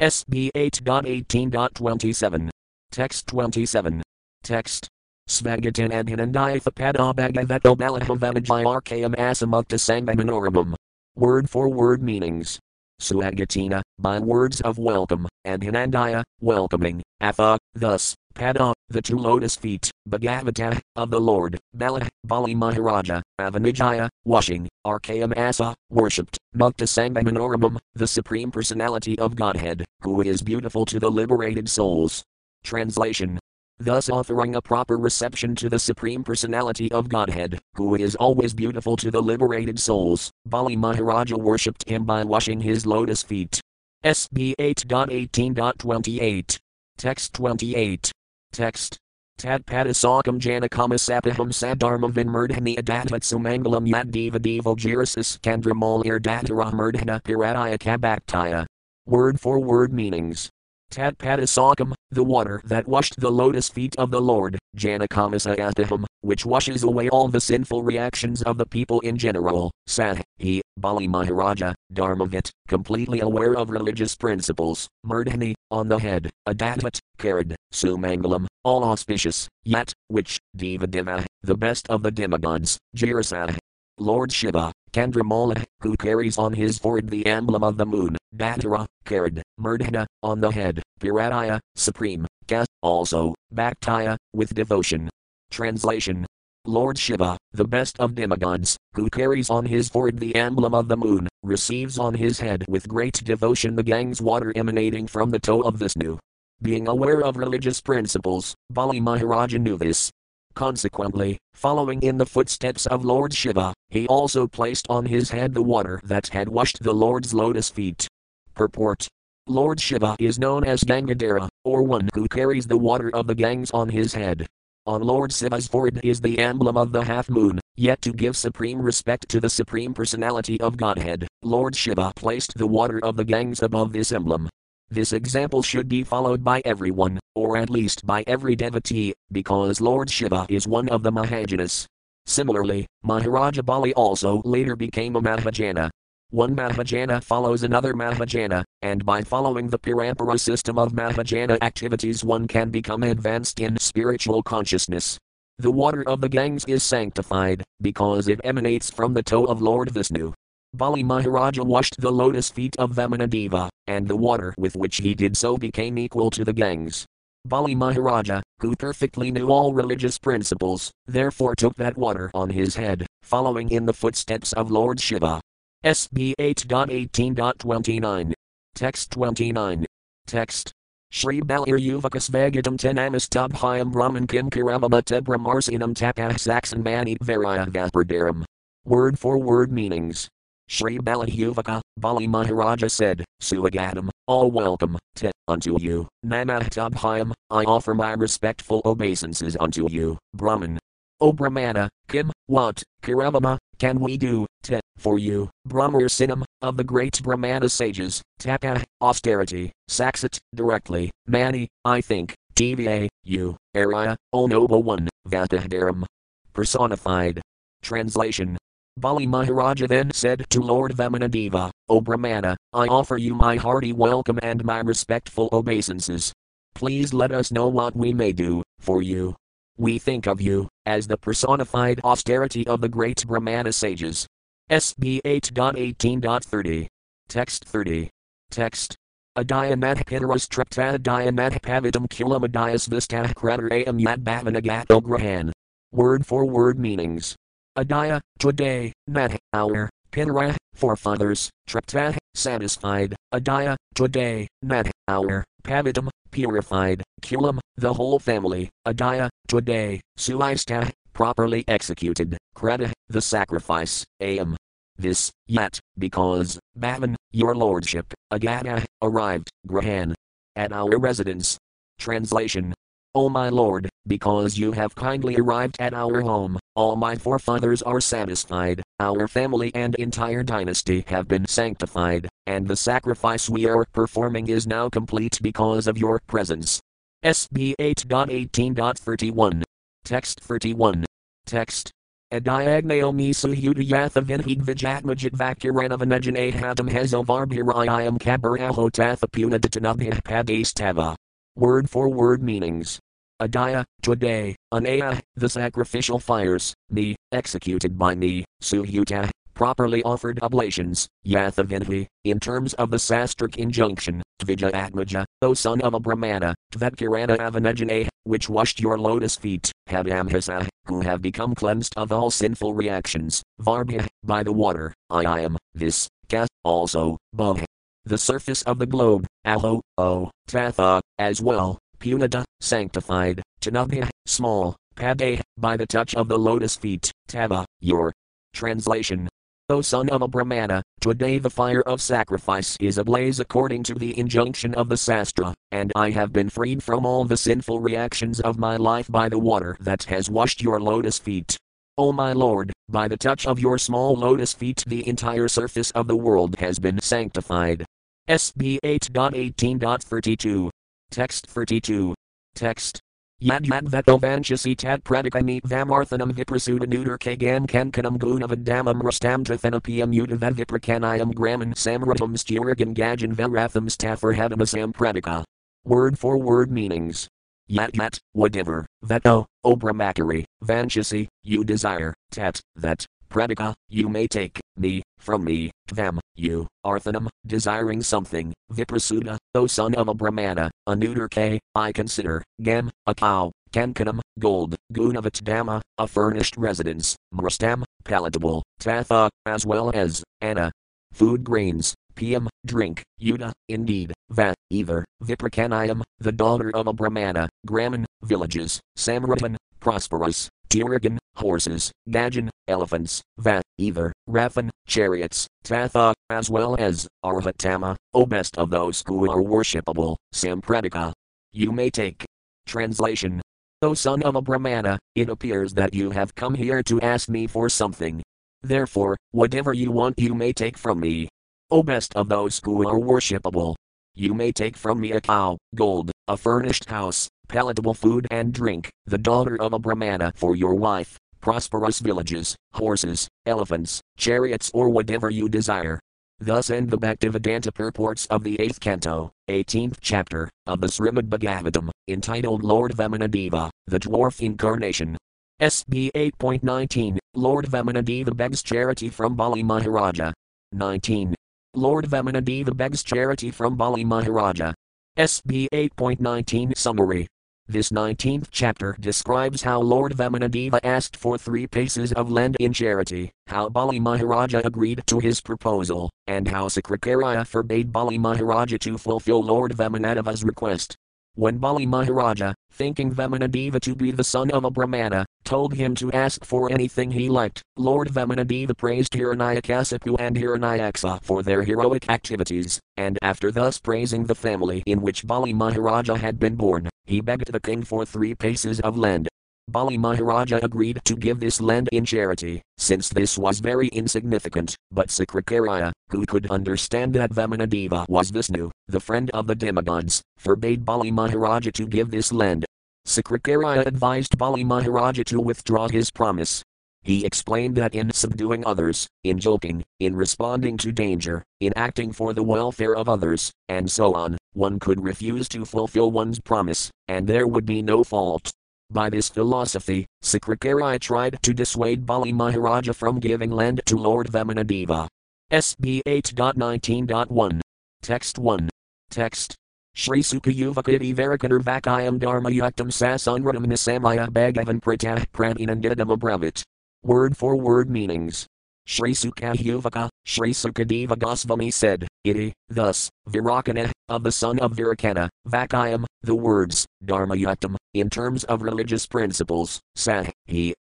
Speaker 1: SB 8.18.27. Text 27. Text. Svagatan Adhinandayathapada Bhagavato Balahavanajayarkayam Asamukta. Word for word meanings. Suagatina, by words of welcome, and Hinandaya, welcoming, Atha, thus, Pada, the two lotus feet, Bhagavata, of the Lord, Bala, Bali Maharaja, Avanijaya, washing, Arkayam Asa, worshipped, Mukta Sanghamanoramam, the Supreme Personality of Godhead, who is beautiful to the liberated souls. Translation thus offering a proper reception to the Supreme Personality of Godhead, who is always beautiful to the liberated souls. Bali Maharaja worshipped him by washing his lotus feet. SB 8.18.28. Text 28. Text. Tadpadasakam janakama sapaham sadharmam vinmurdhani adatvat sumangalam yad deva jirasis kandramal irdatara murdhana kabaktaya. Word for word meanings. Tatpadasakam, the water that washed the lotus feet of the Lord, Janakamasa Janakamasayataham, which washes away all the sinful reactions of the people in general, Sah, he, Bali Maharaja, Dharmavit, completely aware of religious principles, Murdhani, on the head, Adatvat, Karad, Sumangalam, all auspicious, yet, which, Devadima, the best of the demigods, Jirasah, Lord Shiva, Kandramala, who carries on his forehead the emblem of the moon, Datara, Karad, Murdhana, on the head, Pirataya, supreme, Ka, also, Bhaktaya, with devotion. Translation Lord Shiva, the best of demigods, who carries on his forehead the emblem of the moon, receives on his head with great devotion the Ganges water emanating from the toe of Vishnu. Being aware of religious principles, Bali Maharaja knew this. Consequently, following in the footsteps of Lord Shiva, he also placed on his head the water that had washed the Lord's lotus feet. Purport Lord Shiva is known as Gangadhara, or one who carries the water of the Ganges on his head. On Lord Shiva's forehead is the emblem of the half moon, yet to give supreme respect to the Supreme Personality of Godhead, Lord Shiva placed the water of the Ganges above this emblem. This example should be followed by everyone, or at least by every devotee, because Lord Shiva is one of the Mahajanas. Similarly, Maharaja Bali also later became a Mahajana. One Mahajana follows another Mahajana, and by following the Parampara system of Mahajana activities, one can become advanced in spiritual consciousness. The water of the Ganges is sanctified, because it emanates from the toe of Lord Vishnu. Bali Maharaja washed the lotus feet of Vamanadeva, and the water with which he did so became equal to the Ganges. Bali Maharaja, who perfectly knew all religious principles, therefore took that water on his head, following in the footsteps of Lord Shiva. SB 8.18.29. Text 29. Text. Shri Balir Yuvakas Vagatam Tenamastabhyam Brahman Kim Kiramamata Brahmarsinam Tapah Saxon Mani Varaya Vapardaram. Word for word meanings. Shri Balahuvaka, Bali Maharaja said, Suagadam, all welcome, te, unto you, Namatabhyam, I offer my respectful obeisances unto you, Brahman. O Brahmana, Kim, what, Karavama, can we do, te, for you, Brahmarsinam, of the great Brahmana sages, Tapa, austerity, Saxit, directly, Mani, I think, TVA, you, Arya, O noble one, Vatahdaram. Personified. Translation Bali Maharaja then said to Lord Vamanadeva, O Brahmana, I offer you my hearty welcome and my respectful obeisances. Please let us know what we may do for you. We think of you as the personified austerity of the great Brahmana sages. SB 8.18.30. Text 30. Text. Adiyanathiparas tripta adiyanathipavidam kilamadayas vistah kratarayam yad bhavanagato grahan. Word for word meanings. Adaya, today, nat, our, Pinara, forefathers, Tripta, satisfied, Adaya, today, nat, our, Pavidam, purified, Kulam, the whole family, Adaya, today, Suista, properly executed, Krata, the sacrifice, Am. This, yet, because, Bhavan, your lordship, Agada, arrived, Grahan, at our residence. Translation O my Lord, because you have kindly arrived at our home, all my forefathers are satisfied, our family and entire dynasty have been sanctified, and the sacrifice we are performing is now complete because of your presence. SB 8.18.31. Text 31. Text. Adiagnao misa hudayatha vinhig vijatmajit vakuranavanajan ahadam hezovarbhirayam kabarahotatha punadatanabhih padastava. Word for word meanings. Adaya, today, Anaya, the sacrificial fires, me, executed by me, Suhuta, properly offered oblations, Yathavinhi, in terms of the sastric injunction, Tvija Atmaja, O son of a Brahmana, Tvedkirana Avanajane, which washed your lotus feet, Hadamhasa, who have become cleansed of all sinful reactions, Varbha, by the water, I am, this, Ka, also, Bhuv, the surface of the globe, Aho, O, Tatha, as well, Punada, sanctified, Tanabhya, small, Pade, by the touch of the lotus feet, Tava, your. Translation. O son of a Brahmana, today the fire of sacrifice is ablaze according to the injunction of the Sastra, and I have been freed from all the sinful reactions of my life by the water that has washed your lotus feet. O my Lord, by the touch of your small lotus feet the entire surface of the world has been sanctified. SB 8.18.32. Text 32. Text. Yad yad veto vanchasi tat pradikami vamarthanam viprasuda neuter kagan kankanam gunavadamam rastam tathanapiam udavad viprakanayam graman samratam sturigan gajan varatham stafferhadamasam pradika. Word for word meanings. Yat yat, whatever, veto, obramakari, vanchasi, you desire, tat, that, Pradika, you may take, me, from me, them, you, Arthanam, desiring something, Viprasuda, O son of a Brahmana, a neuter K, I consider, Gam, a cow, Kankanam, gold, Gunavatdama, a furnished residence, Mrastam, palatable, Tatha, as well as, Anna, food grains, Piam, drink, Yuda, indeed, Vat, either, Viprakanayam, the daughter of a Brahmana, Graman, villages, Samratan, prosperous, Tirigan, horses, Gajan, elephants, Va, either, Rathan, chariots, Tatha, as well as, Arhatama, O best of those who are worshipable, Sampradika. You may take. Translation. O son of a Brahmana, it appears that you have come here to ask me for something. Therefore, whatever you want you may take from me. O best of those who are worshipable. You may take from me a cow, gold, a furnished house, palatable food and drink, the daughter of a Brahmana for your wife, prosperous villages, horses, elephants, chariots, or whatever you desire. Thus end the Bhaktivedanta purports of the 8th canto, 18th chapter, of the Srimad Bhagavatam, entitled Lord Vamanadeva, the Dwarf Incarnation. SB 8.19 Lord Vamanadeva begs charity from Bali Maharaja. 19. Lord Vamanadeva begs charity from Bali Maharaja. SB 8.19 Summary this 19th chapter describes how Lord Vamanadeva asked for three paces of land in charity, how Bali Maharaja agreed to his proposal, and how Sukracarya forbade Bali Maharaja to fulfill Lord Vamanadeva's request. When Bali Maharaja, thinking Vamanadeva to be the son of a Brahmana, told him to ask for anything he liked, Lord Vamanadeva praised Hiranyakasipu and Hiranyaksa for their heroic activities, and after thus praising the family in which Bali Maharaja had been born, he begged the king for three paces of land. Bali Maharaja agreed to give this land in charity, since this was very insignificant, but Sukracarya, who could understand that Vamanadeva was Vishnu, the friend of the demigods, forbade Bali Maharaja to give this land. Sukracarya advised Bali Maharaja to withdraw his promise. He explained that in subduing others, in joking, in responding to danger, in acting for the welfare of others, and so on, one could refuse to fulfill one's promise, and there would be no fault. By this philosophy, Sukracarya tried to dissuade Bali Maharaja from giving land to Lord Vamanadeva. SB 8.19.1. Text 1. Text. Shri Sukayuvakati Varakanar Vakayam Dharma Yuktam Sasunratam Nisamaya Bhagavan Pratah Praninandidam Abravit. Word for word meanings. Shri Sukayuvaka, Shri Sukadeva Goswami said, Iti, thus, Virakana, of the son of Virakana, Vakayam, the words, Dharmayuktam, in terms of religious principles, Sah, he,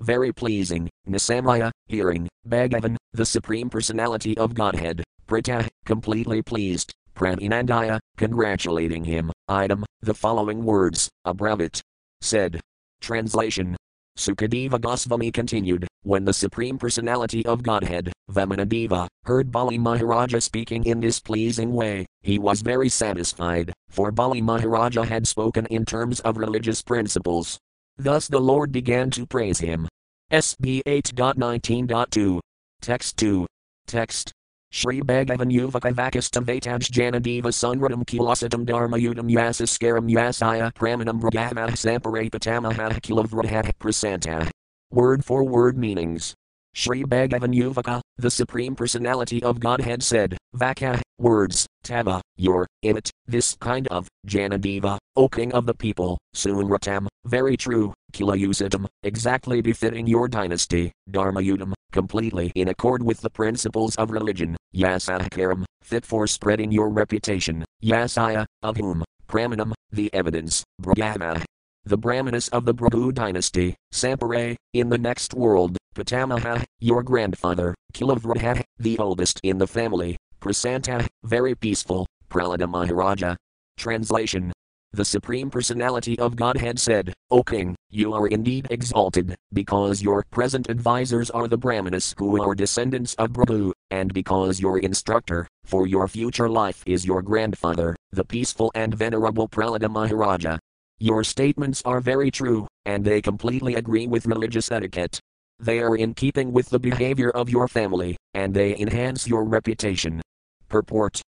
Speaker 1: very pleasing, Nisamaya, hearing, Bhagavan, the Supreme Personality of Godhead, Pratah, completely pleased, Praninandaya, congratulating him, item, the following words, Abravit. Said. Translation Sukadeva Goswami continued, when the Supreme Personality of Godhead, Vamanadeva, heard Bali Maharaja speaking in this pleasing way, he was very satisfied, for Bali Maharaja had spoken in terms of religious principles. Thus the Lord began to praise him. SB 8.19.2. Text 2. Text. Shri Bhagavan Yuvaka Vakistam Vataj Janadeva Sunradam Kilasatam Dharmayudam Yasaskaram Yasaya Pramanam Bragama Samparapatamaha Kilavraha Prasanta. Word for word meanings. Shri Bhagavan Yuvaka, the Supreme Personality of Godhead said, Vaka, words, Tava, your, it, this kind of, Janadeva, O King of the people, Sunratam, very true, Kilayusatam, exactly befitting your dynasty, Dharmayudam, completely in accord with the principles of religion, Yasahakaram, fit for spreading your reputation, Yasaya, of whom, Pramanam, the evidence, Brahma, the Brahmanas of the Bhrigu dynasty, Sampare, in the next world, Pitamaha, your grandfather, Kilavraha, the oldest in the family, Prasanta, very peaceful, Prahlada Maharaja. Translation The Supreme Personality of Godhead said, O King, you are indeed exalted, because your present advisors are the Brahmanas who are descendants of Bhrigu, and because your instructor, for your future life is your grandfather, the peaceful and venerable Prahlada Maharaja. Your statements are very true, and they completely agree with religious etiquette. They are in keeping with the behavior of your family, and they enhance your reputation. Purport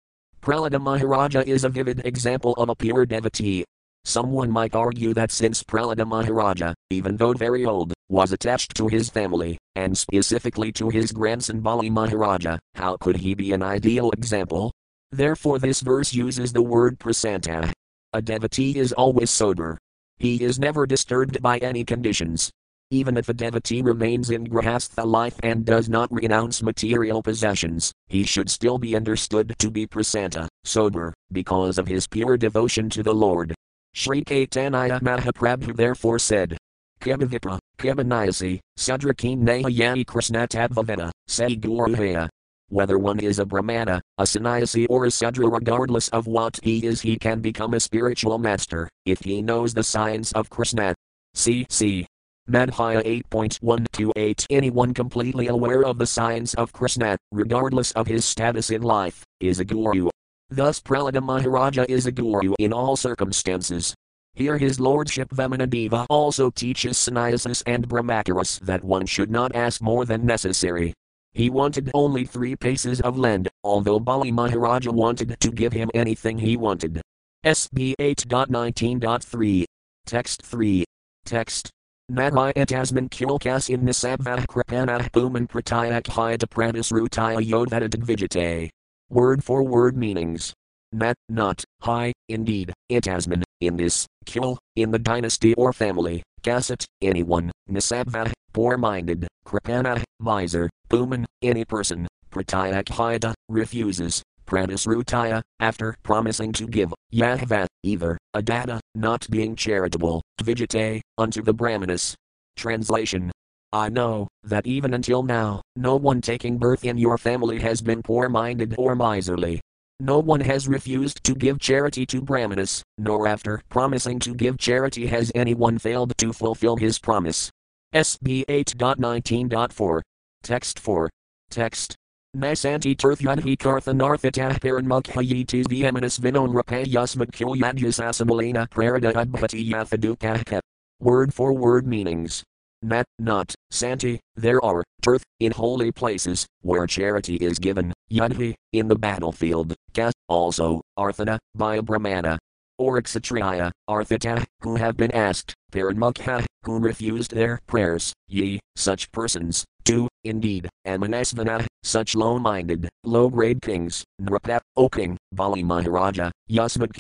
Speaker 1: Prahlada Maharaja is a vivid example of a pure devotee. Someone might argue that since Prahlada Maharaja, even though very old, was attached to his family, and specifically to his grandson Bali Maharaja, how could he be an ideal example? Therefore, this verse uses the word prasanta, a devotee is always sober. He is never disturbed by any conditions. Even if a devotee remains in grahastha life and does not renounce material possessions, he should still be understood to be prasanta, sober, because of his pure devotion to the Lord. Sri Caitanya Mahaprabhu therefore said, Kevavipra, Kevanayasi, Sudrakeen Nahayani Krishna Tadvavena, Say Guruhaya, whether one is a Brahmana, a sannyasi, or a Sudra, regardless of what he is, he can become a spiritual master if he knows the science of Krishna. C.C. Madhya 8.128 Anyone completely aware of the science of Krishna, regardless of his status in life, is a guru. Thus, Prahlada Maharaja is a guru in all circumstances. Here, his lordship Vamanadeva also teaches sannyasis and brahmacharis that one should not ask more than necessary, he wanted only three paces of land, although Bali Maharaja wanted to give him anything he wanted. SB 8.19.3. Text 3. Text. Narayatasman Kulkas in Nisabvah Kripanah Puman Pratayak Hyata Pradis Rutaya Yodhata Vijate. Word for word meanings. Nat, not, high, indeed, itasman, in this, kill, in the dynasty or family, Kasat, anyone, Nisabva, poor minded, Kripana, miser, Puman, any person, Pratyakhayata, refuses, Pradisrutaya, after promising to give, Yahva, either, Adata, not being charitable, Vijate, unto the Brahmanas. Translation I know that even until now, no one taking birth in your family has been poor minded or miserly. No one has refused to give charity to Brahmanas, nor after promising to give charity has anyone failed to fulfill his promise. SB 8.19.4. Text 4. Text. Nasanti tirthyadhi karthanarthitah paranmukhayitis viemanus vinon rapayasmad kilyadhyas asamalena prarada udbhati yathadukahka. Word for word meanings. Nat, not, Santi, there are, tirth, in holy places, where charity is given, yadhi, in the battlefield, kas, also, arthana, by a brahmana, or kshatriya, arthita, who have been asked, paranmukha, who refused their prayers, ye, such persons, do, indeed, amanasvana, such low-minded, low-grade kings, nrapa, O king, Bali Maharaja, Yasmad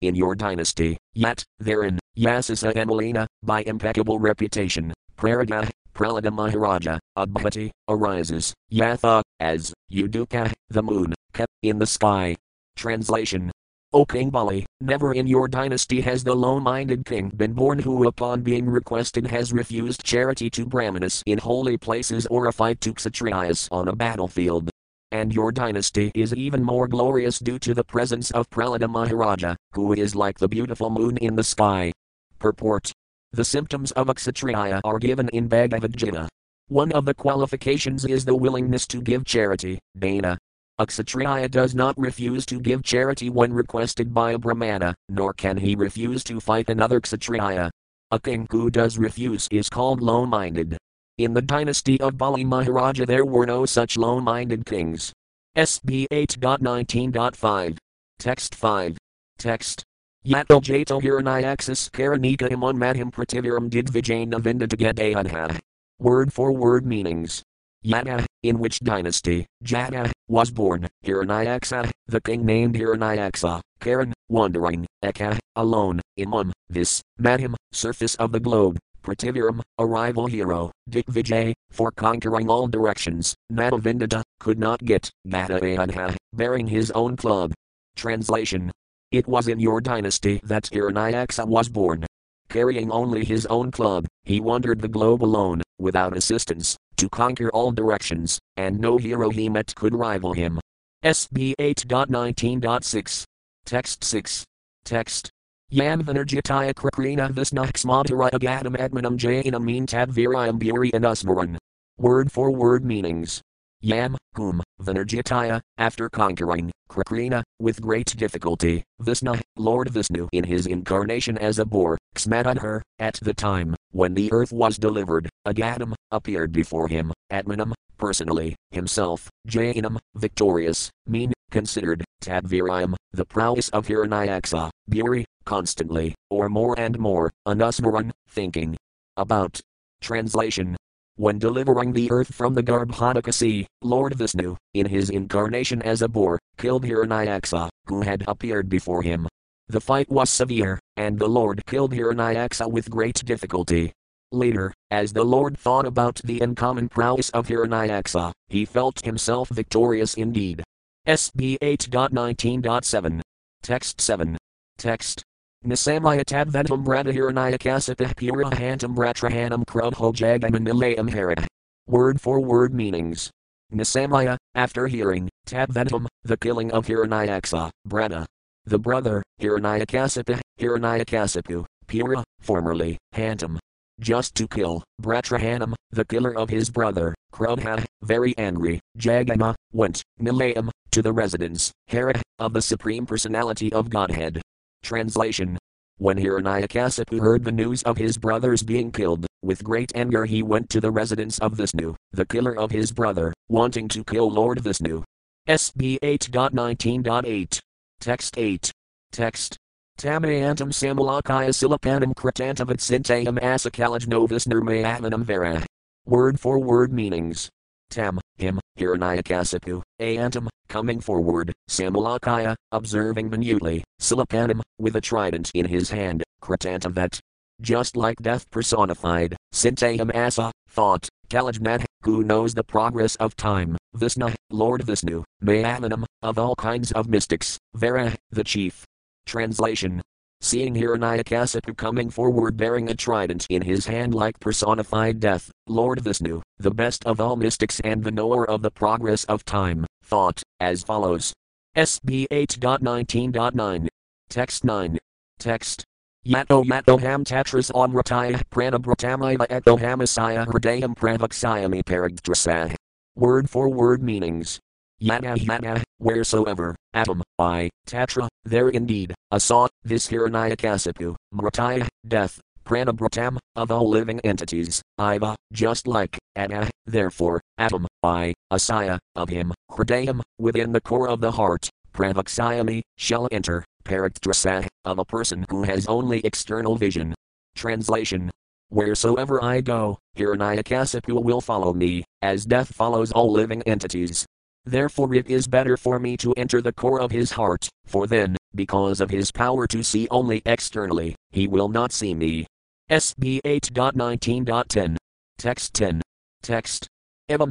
Speaker 1: In your dynasty, yet, therein, Yasasa Amalina, by impeccable reputation, Praraga, Prahlada Maharaja, Adbhati, arises, Yatha, as, Yuduka, the moon, kept in the sky. Translation O King Bali, never in your dynasty has the low minded king been born who, upon being requested, has refused charity to Brahmanas in holy places or a fight to Kshatriyas on a battlefield. And your dynasty is even more glorious due to the presence of Prahlada Maharaja, who is like the beautiful moon in the sky. Purport The symptoms of a Kshatriya are given in Bhagavad Gita. One of the qualifications is the willingness to give charity, dana, a Kshatriya does not refuse to give charity when requested by a Brahmana, nor can he refuse to fight another Kshatriya. A king who does refuse is called low minded. In the dynasty of Bali Maharaja there were no such low minded kings. SB 8.19.5. Text 5. Text. Yato Jato Hiranyaxis Karanika Imun Madhim Prativiram Did Vijayna Vinda Word for word meanings. Yada, in which dynasty, Jada, was born, Hiranyaksha, the king named Hiranyaksha, Karan, wandering, Eka, alone, Imam, this, Madhim, surface of the globe, Prativiram, a rival hero, Dik Vijay, for conquering all directions, Nadavindada, could not get, Gadayanha, bearing his own club. Translation. It was in your dynasty that Hiranyaksha was born. Carrying only his own club, he wandered the globe alone, without assistance, to conquer all directions, and no hero he met could rival him. SB 8.19.6. Text 6. Text. Yam Vinarjitaya Krikrina Agadam Admanam Jainam Mean Tadvirayam Buri and Usmaran. Word for word meanings. Yam, whom, Vinarjitaya, after conquering, Krikrina, with great difficulty, Visna, Lord Vishnu in his incarnation as a boar, Ksmadadhar, at the time, when the earth was delivered, Agadam, appeared before him, Atmanam, personally, himself, Jainam, victorious, mean, considered, Tadvirayam, the prowess of Hiranyaksha, Buri, constantly, or more and more, Anusmaran, thinking about. Translation when delivering the earth from the Garbhodaka sea, Lord Vishnu, in his incarnation as a boar, killed Hiranyaksha, who had appeared before him. The fight was severe, and the Lord killed Hiranyaksha with great difficulty. Later, as the Lord thought about the uncommon prowess of Hiranyaksha, he felt himself victorious indeed. SB 8.19.7. Text 7. Text. Nisamayatadvedam Bradahiranyakasapah Purahantam Bratrahanam Krudho Jagamanilayam Hara. Word for word meanings. Nisamaya, after hearing, Tadvedam, the killing of Hiranyaksha, Brada. The brother, Hiranyakasapa, Hiranyakasipu, Pura, formerly, Hantam. Just to kill, Bratrahanam, the killer of his brother, Krudha, very angry, Jagama, went, Nilayam, to the residence, Hera, of the Supreme Personality of Godhead. Translation When Hiranyakasipu heard the news of his brothers being killed, with great anger he went to the residence of Vishnu, the killer of his brother, wanting to kill Lord Vishnu. SB 8.19.8. Text 8. Text. Tamayantam samalakaya silapanam kritantavat sintayam asakalaj novus nirmayavanam vera. Word for word meanings. Tam, him, Hiranyakasipu, Ayantam, coming forward, Samalakaya, observing minutely, Silapanam, with a trident in his hand, Kratantavat. Just like death personified, Sintayam Asa, thought, Kalajnat, who knows the progress of time, Vishnu, Lord Vishnu, Mayavanam, of all kinds of mystics, Vera, the chief. Translation Seeing Hiranyakasipu coming forward bearing a trident in his hand like personified death, Lord Vishnu, the best of all mystics and the knower of the progress of time, thought, as follows. SB 8.19.9. Text 9. Text. Yato yato ham tatras amrataya pranabratamaya eto hamasaya hridayam pravaksayami paragdrasah. Word for word meanings. Yada yada, wheresoever, atom, I, tatra, there indeed, assault, this Hiranyakasipu, mrataya, death, pranabratam, of all living entities, iva, just like, ada, uh, therefore, atom, I, asaya, of him, hridayam, within the core of the heart, pravaksayami, shall enter, paraktrasa, of a person who has only external vision. Translation Wheresoever I go, Hiranyakasipu will follow me, as death follows all living entities. Therefore, it is better for me to enter the core of his heart, for then, because of his power to see only externally, he will not see me. SB 8.19.10. Text 10. Text. Evam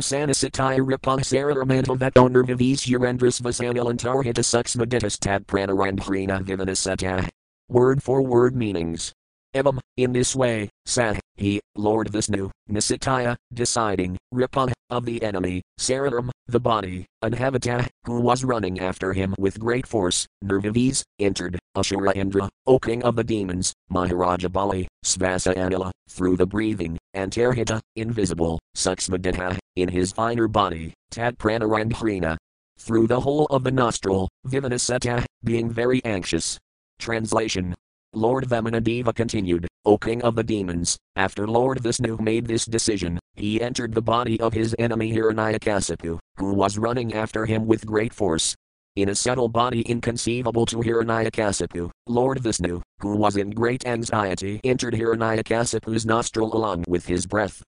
Speaker 1: nervivis urendras vasanilantarhita suxmaditas tad pranarandhrina vivanasata. Word for word meanings. Evam, in this way, sat, he, Lord Vishnu, Nisitaya, deciding, Ripan, of the enemy, Sararam, the body, Anhavata, who was running after him with great force, Nirvivis, entered, Ashura Indra, O king of the demons, Maharaja Bali, Svasa Anila, through the breathing, Antarhita, invisible, Suksmaditha, in his finer body, Tad Pranarandhrina, through the hole of the nostril, Vivanasata, being very anxious. Translation Lord Vamanadeva continued, O king of the demons, after Lord Vishnu made this decision, he entered the body of his enemy Hiranyakasipu, who was running after him with great force. In a subtle body inconceivable to Hiranyakasipu, Lord Vishnu, who was in great anxiety, entered Hiranyakasipu's nostril along with his breath.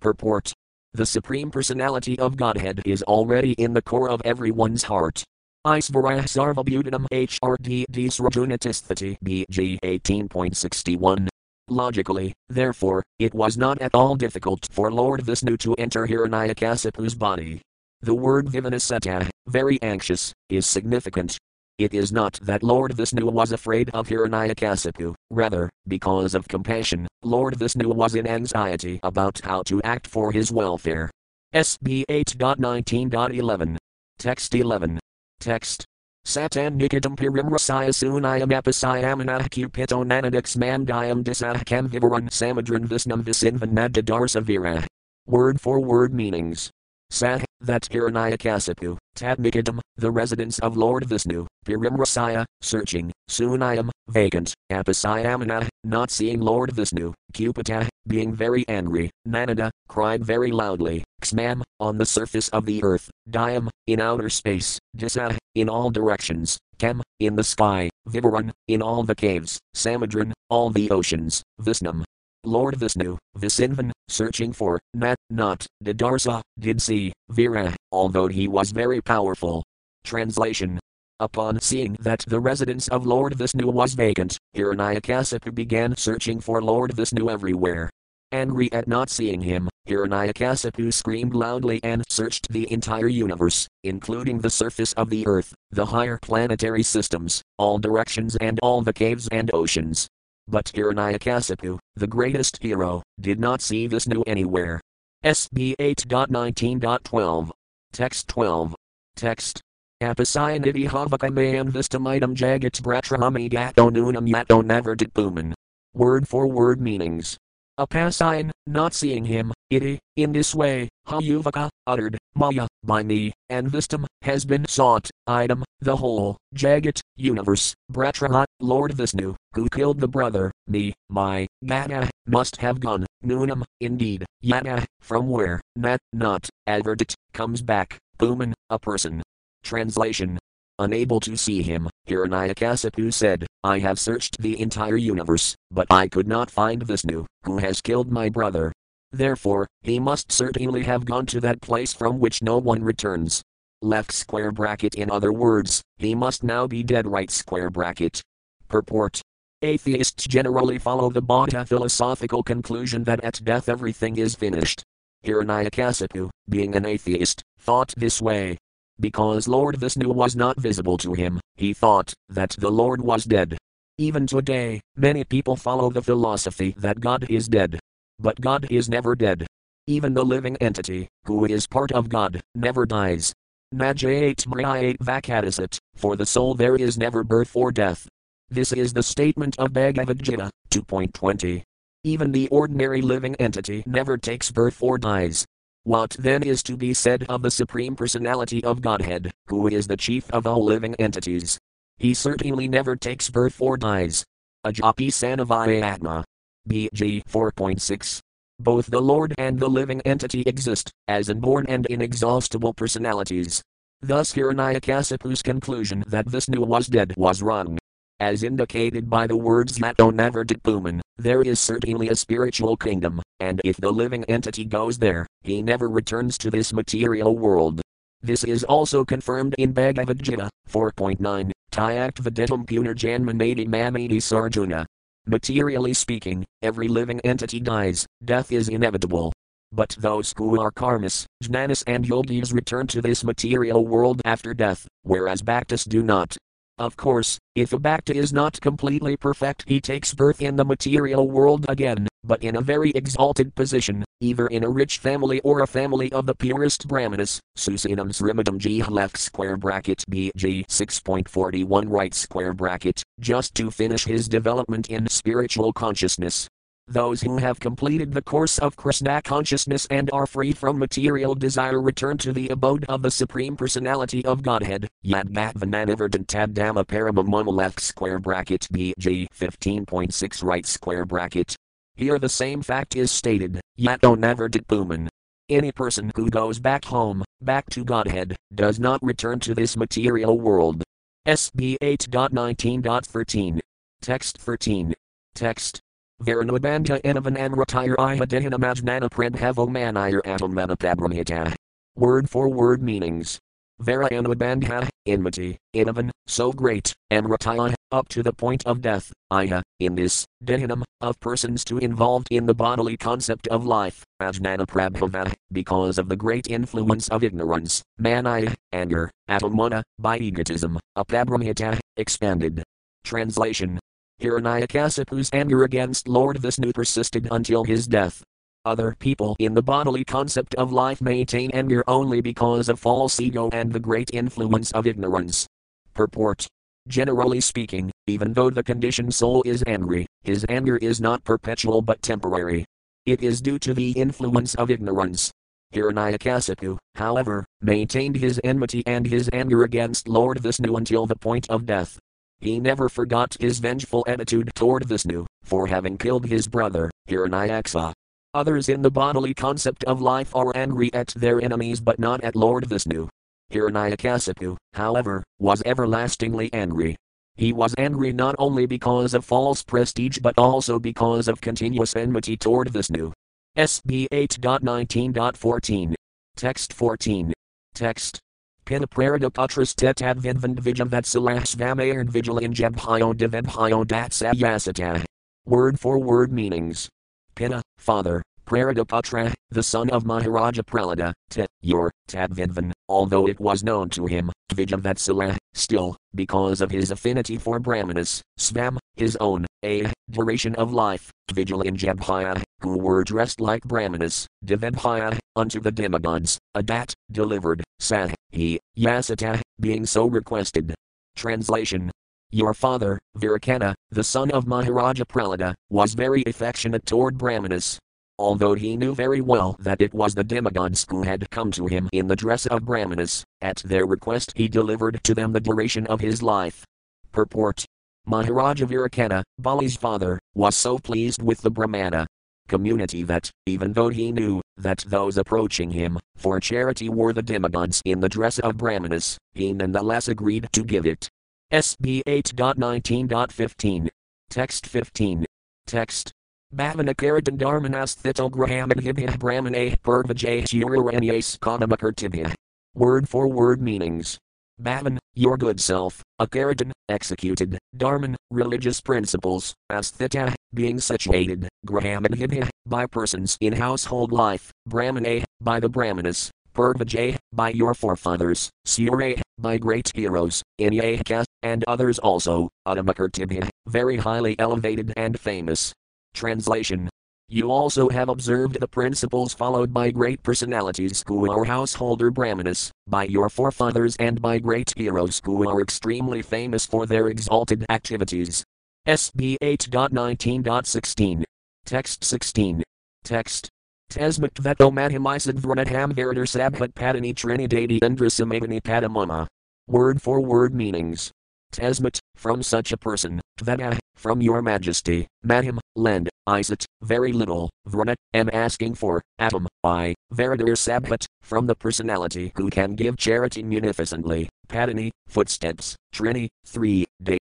Speaker 1: Purport The Supreme Personality of Godhead is already in the core of everyone's heart. Isvarah Sarvabhutanam HRD Srajunatisthati BG 18.61. Logically, therefore, it was not at all difficult for Lord Vishnu to enter Hiranyakasipu's body. The word Vivanasata, very anxious, is significant. It is not that Lord Vishnu was afraid of Hiranyakasipu, rather, because of compassion, Lord Vishnu was in anxiety about how to act for his welfare. SB 8.19.11. Text 11. Text. Satan nikidam pirim rasaya sunayam apasayamana cupito nanadix mandayam disahkam vivaran samadran visnam visinvan nadadarsa vira. Word for word meanings. Sah, that Hiranyakasipu, Tadnikidam, the residence of Lord Vishnu, Pirimrasaya, searching, Sunayam, vacant, Apasayamana, not seeing Lord Vishnu, Cupita, being very angry, Nanada, cried very loudly, Xmam, on the surface of the earth, Diam, in outer space, Disa, in all directions, Kem, in the sky, Vivaran, in all the caves, Samadran, all the oceans, Visnam, Lord Vishnu, Visinvan, searching for, Nat, not, Didarsa, did see, Vira, although he was very powerful. Translation Upon seeing that the residence of Lord Vishnu was vacant, Hiranyakasipu began searching for Lord Vishnu everywhere. Angry at not seeing him, Hiranyakasipu screamed loudly and searched the entire universe, including the surface of the earth, the higher planetary systems, all directions and all the caves and oceans. But Hiranyakasipu, the greatest hero, did not see Vishnu anywhere. SB 8.19.12. Text 12. Text. Apasayanidhi havakamayam vistamidam jagat bratrahami gato nunam yato never did booman. Word for word meanings. Apasayan, not seeing him, iti, in this way, hayuvaka, uttered, maya, by me, and vistam, has been sought, item, the whole, jagat, universe, bratrahat, Lord Vishnu, who killed the brother, me, my, gata, must have gone, nunam, indeed, yata, from where, nat, not, advertit, comes back, booman, a person. Translation Unable to see him, Hiranyakasipu said, I have searched the entire universe, but I could not find Vishnu, who has killed my brother. Therefore, he must certainly have gone to that place from which no one returns. Left square bracket in other words, he must now be dead right square bracket. Purport. Atheists generally follow the Bauddha philosophical conclusion that at death everything is finished. Hiranyakasipu, being an atheist, thought this way. Because Lord Vishnu was not visible to him, he thought that the Lord was dead. Even today, many people follow the philosophy that God is dead. But God is never dead. Even the living entity, who is part of God, never dies. Najayate Mriayate Vakadasat, for the soul there is never birth or death. This is the statement of Bhagavad Gita, 2.20. Even the ordinary living entity never takes birth or dies. What then is to be said of the Supreme Personality of Godhead, who is the chief of all living entities? He certainly never takes birth or dies. Ajapi Sanavaya Atma. BG 4.6. Both the Lord and the living entity exist, as unborn and inexhaustible personalities. Thus Hiranyakasipu's conclusion that Vishnu was dead was wrong. As indicated by the words Yato never Puman, there is certainly a spiritual kingdom, and if the living entity goes there, he never returns to this material world. This is also confirmed in Bhagavad Gita 4.9, Tyact Videtum Punarjanmanadi Mamadi Sarjuna. Materially speaking, every living entity dies, death is inevitable. But those who are karmas, jnanas, and yogis return to this material world after death, whereas bhaktas do not. Of course, if a bhakta is not completely perfect, he takes birth in the material world again, but in a very exalted position, either in a rich family or a family of the purest brahmanas. Susinam Srimadam G left square bracket BG 6.41 right square bracket, just to finish his development in spiritual consciousness. Those who have completed the course of Krishna consciousness and are free from material desire return to the abode of the Supreme Personality of Godhead. Yad Bhatvananivardant Tadama Paramamama left square bracket BG 15.6 right square bracket. Here the same fact is stated, Yato never Puman. Any person who goes back home, back to Godhead, does not return to this material world. SB 8.19.13. Text 13. Text. Varanubandha enavan anratire ihadehana majnana predhavo manire atomana pabramhita. Word for word meanings. Vara anubandha, enmity, inavan, so great, amrataya, up to the point of death, iha, uh, in this, dehinam, of persons too involved in the bodily concept of life, ajnana prabhava, uh, because of the great influence of ignorance, manaya, anger, atomana, uh, by egotism, apabramhita, expanded. Translation Hiranyakasipu's anger against Lord Vishnu persisted until his death. Other people in the bodily concept of life maintain anger only because of false ego and the great influence of ignorance. Purport Generally speaking, even though the conditioned soul is angry, his anger is not perpetual but temporary. It is due to the influence of ignorance. Hiranyakasipu, however, maintained his enmity and his anger against Lord Vishnu until the point of death. He never forgot his vengeful attitude toward Vishnu, for having killed his brother, Hiranyaksa. Others in the bodily concept of life are angry at their enemies but not at Lord Vishnu. Hiranyakasipu, however, was everlastingly angry. He was angry not only because of false prestige but also because of continuous enmity toward Vishnu. SB 8.19.14. Text 14. Text. Pinaprarada putras tetad vidvandvijam vatsalahsvamayan vigilan jabhyo divabhyo datsayasata. Word for word meanings. Pina, father, Praradaputra, the son of Maharaja Prahlada, Tit, your, Tadvidvan, although it was known to him, Vijavatsala, still, because of his affinity for Brahmanas, Svam, his own, a, duration of life, vigil in Vigilanjabhaya, who were dressed like Brahmanas, Divabhaya, unto the demigods, Adat, delivered, Sah, he, Yasata, being so requested. Translation. Your father, Virocana, the son of Maharaja Prahlada, was very affectionate toward Brahmanas. Although he knew very well that it was the demigods who had come to him in the dress of Brahmanas, at their request he delivered to them the duration of his life. Purport Maharaja Virocana, Bali's father, was so pleased with the Brahmana community that, even though he knew that those approaching him for charity were the demigods in the dress of Brahmanas, he nonetheless agreed to give it. SB 8.19.15. Text 15. Text. Bhavana Karadan Dharmanas Thito Grahaman Hibhih Brahmane Purvajay Shururanyas Kanamakartibhih. Word for word meanings. Bhavan, your good self, Akaradan, executed, Dharman, religious principles, Asthita, being situated, Grahaman by persons in household life, Brahmane, by the Brahmanas, Purvajay, by your forefathers, Sure, by great heroes, Inyaka, and others also, Adamakartibhya, very highly elevated and famous. Translation You also have observed the principles followed by great personalities who are householder brahmanas, by your forefathers and by great heroes who are extremely famous for their exalted activities. SB 8.19.16. Text 16. Text. Tesmat veto madhimisad vranadham veridar sabhat padani trinidadi indrasamagani padamama. Word for word meanings. Tesmat, from such a person, Tveda, from your majesty, Madhim, lend, Isat, very little, Vranat, am asking for, Atom, I, Veridar Sabhat, from the personality who can give charity munificently, Padani, footsteps, Trini, 3, day.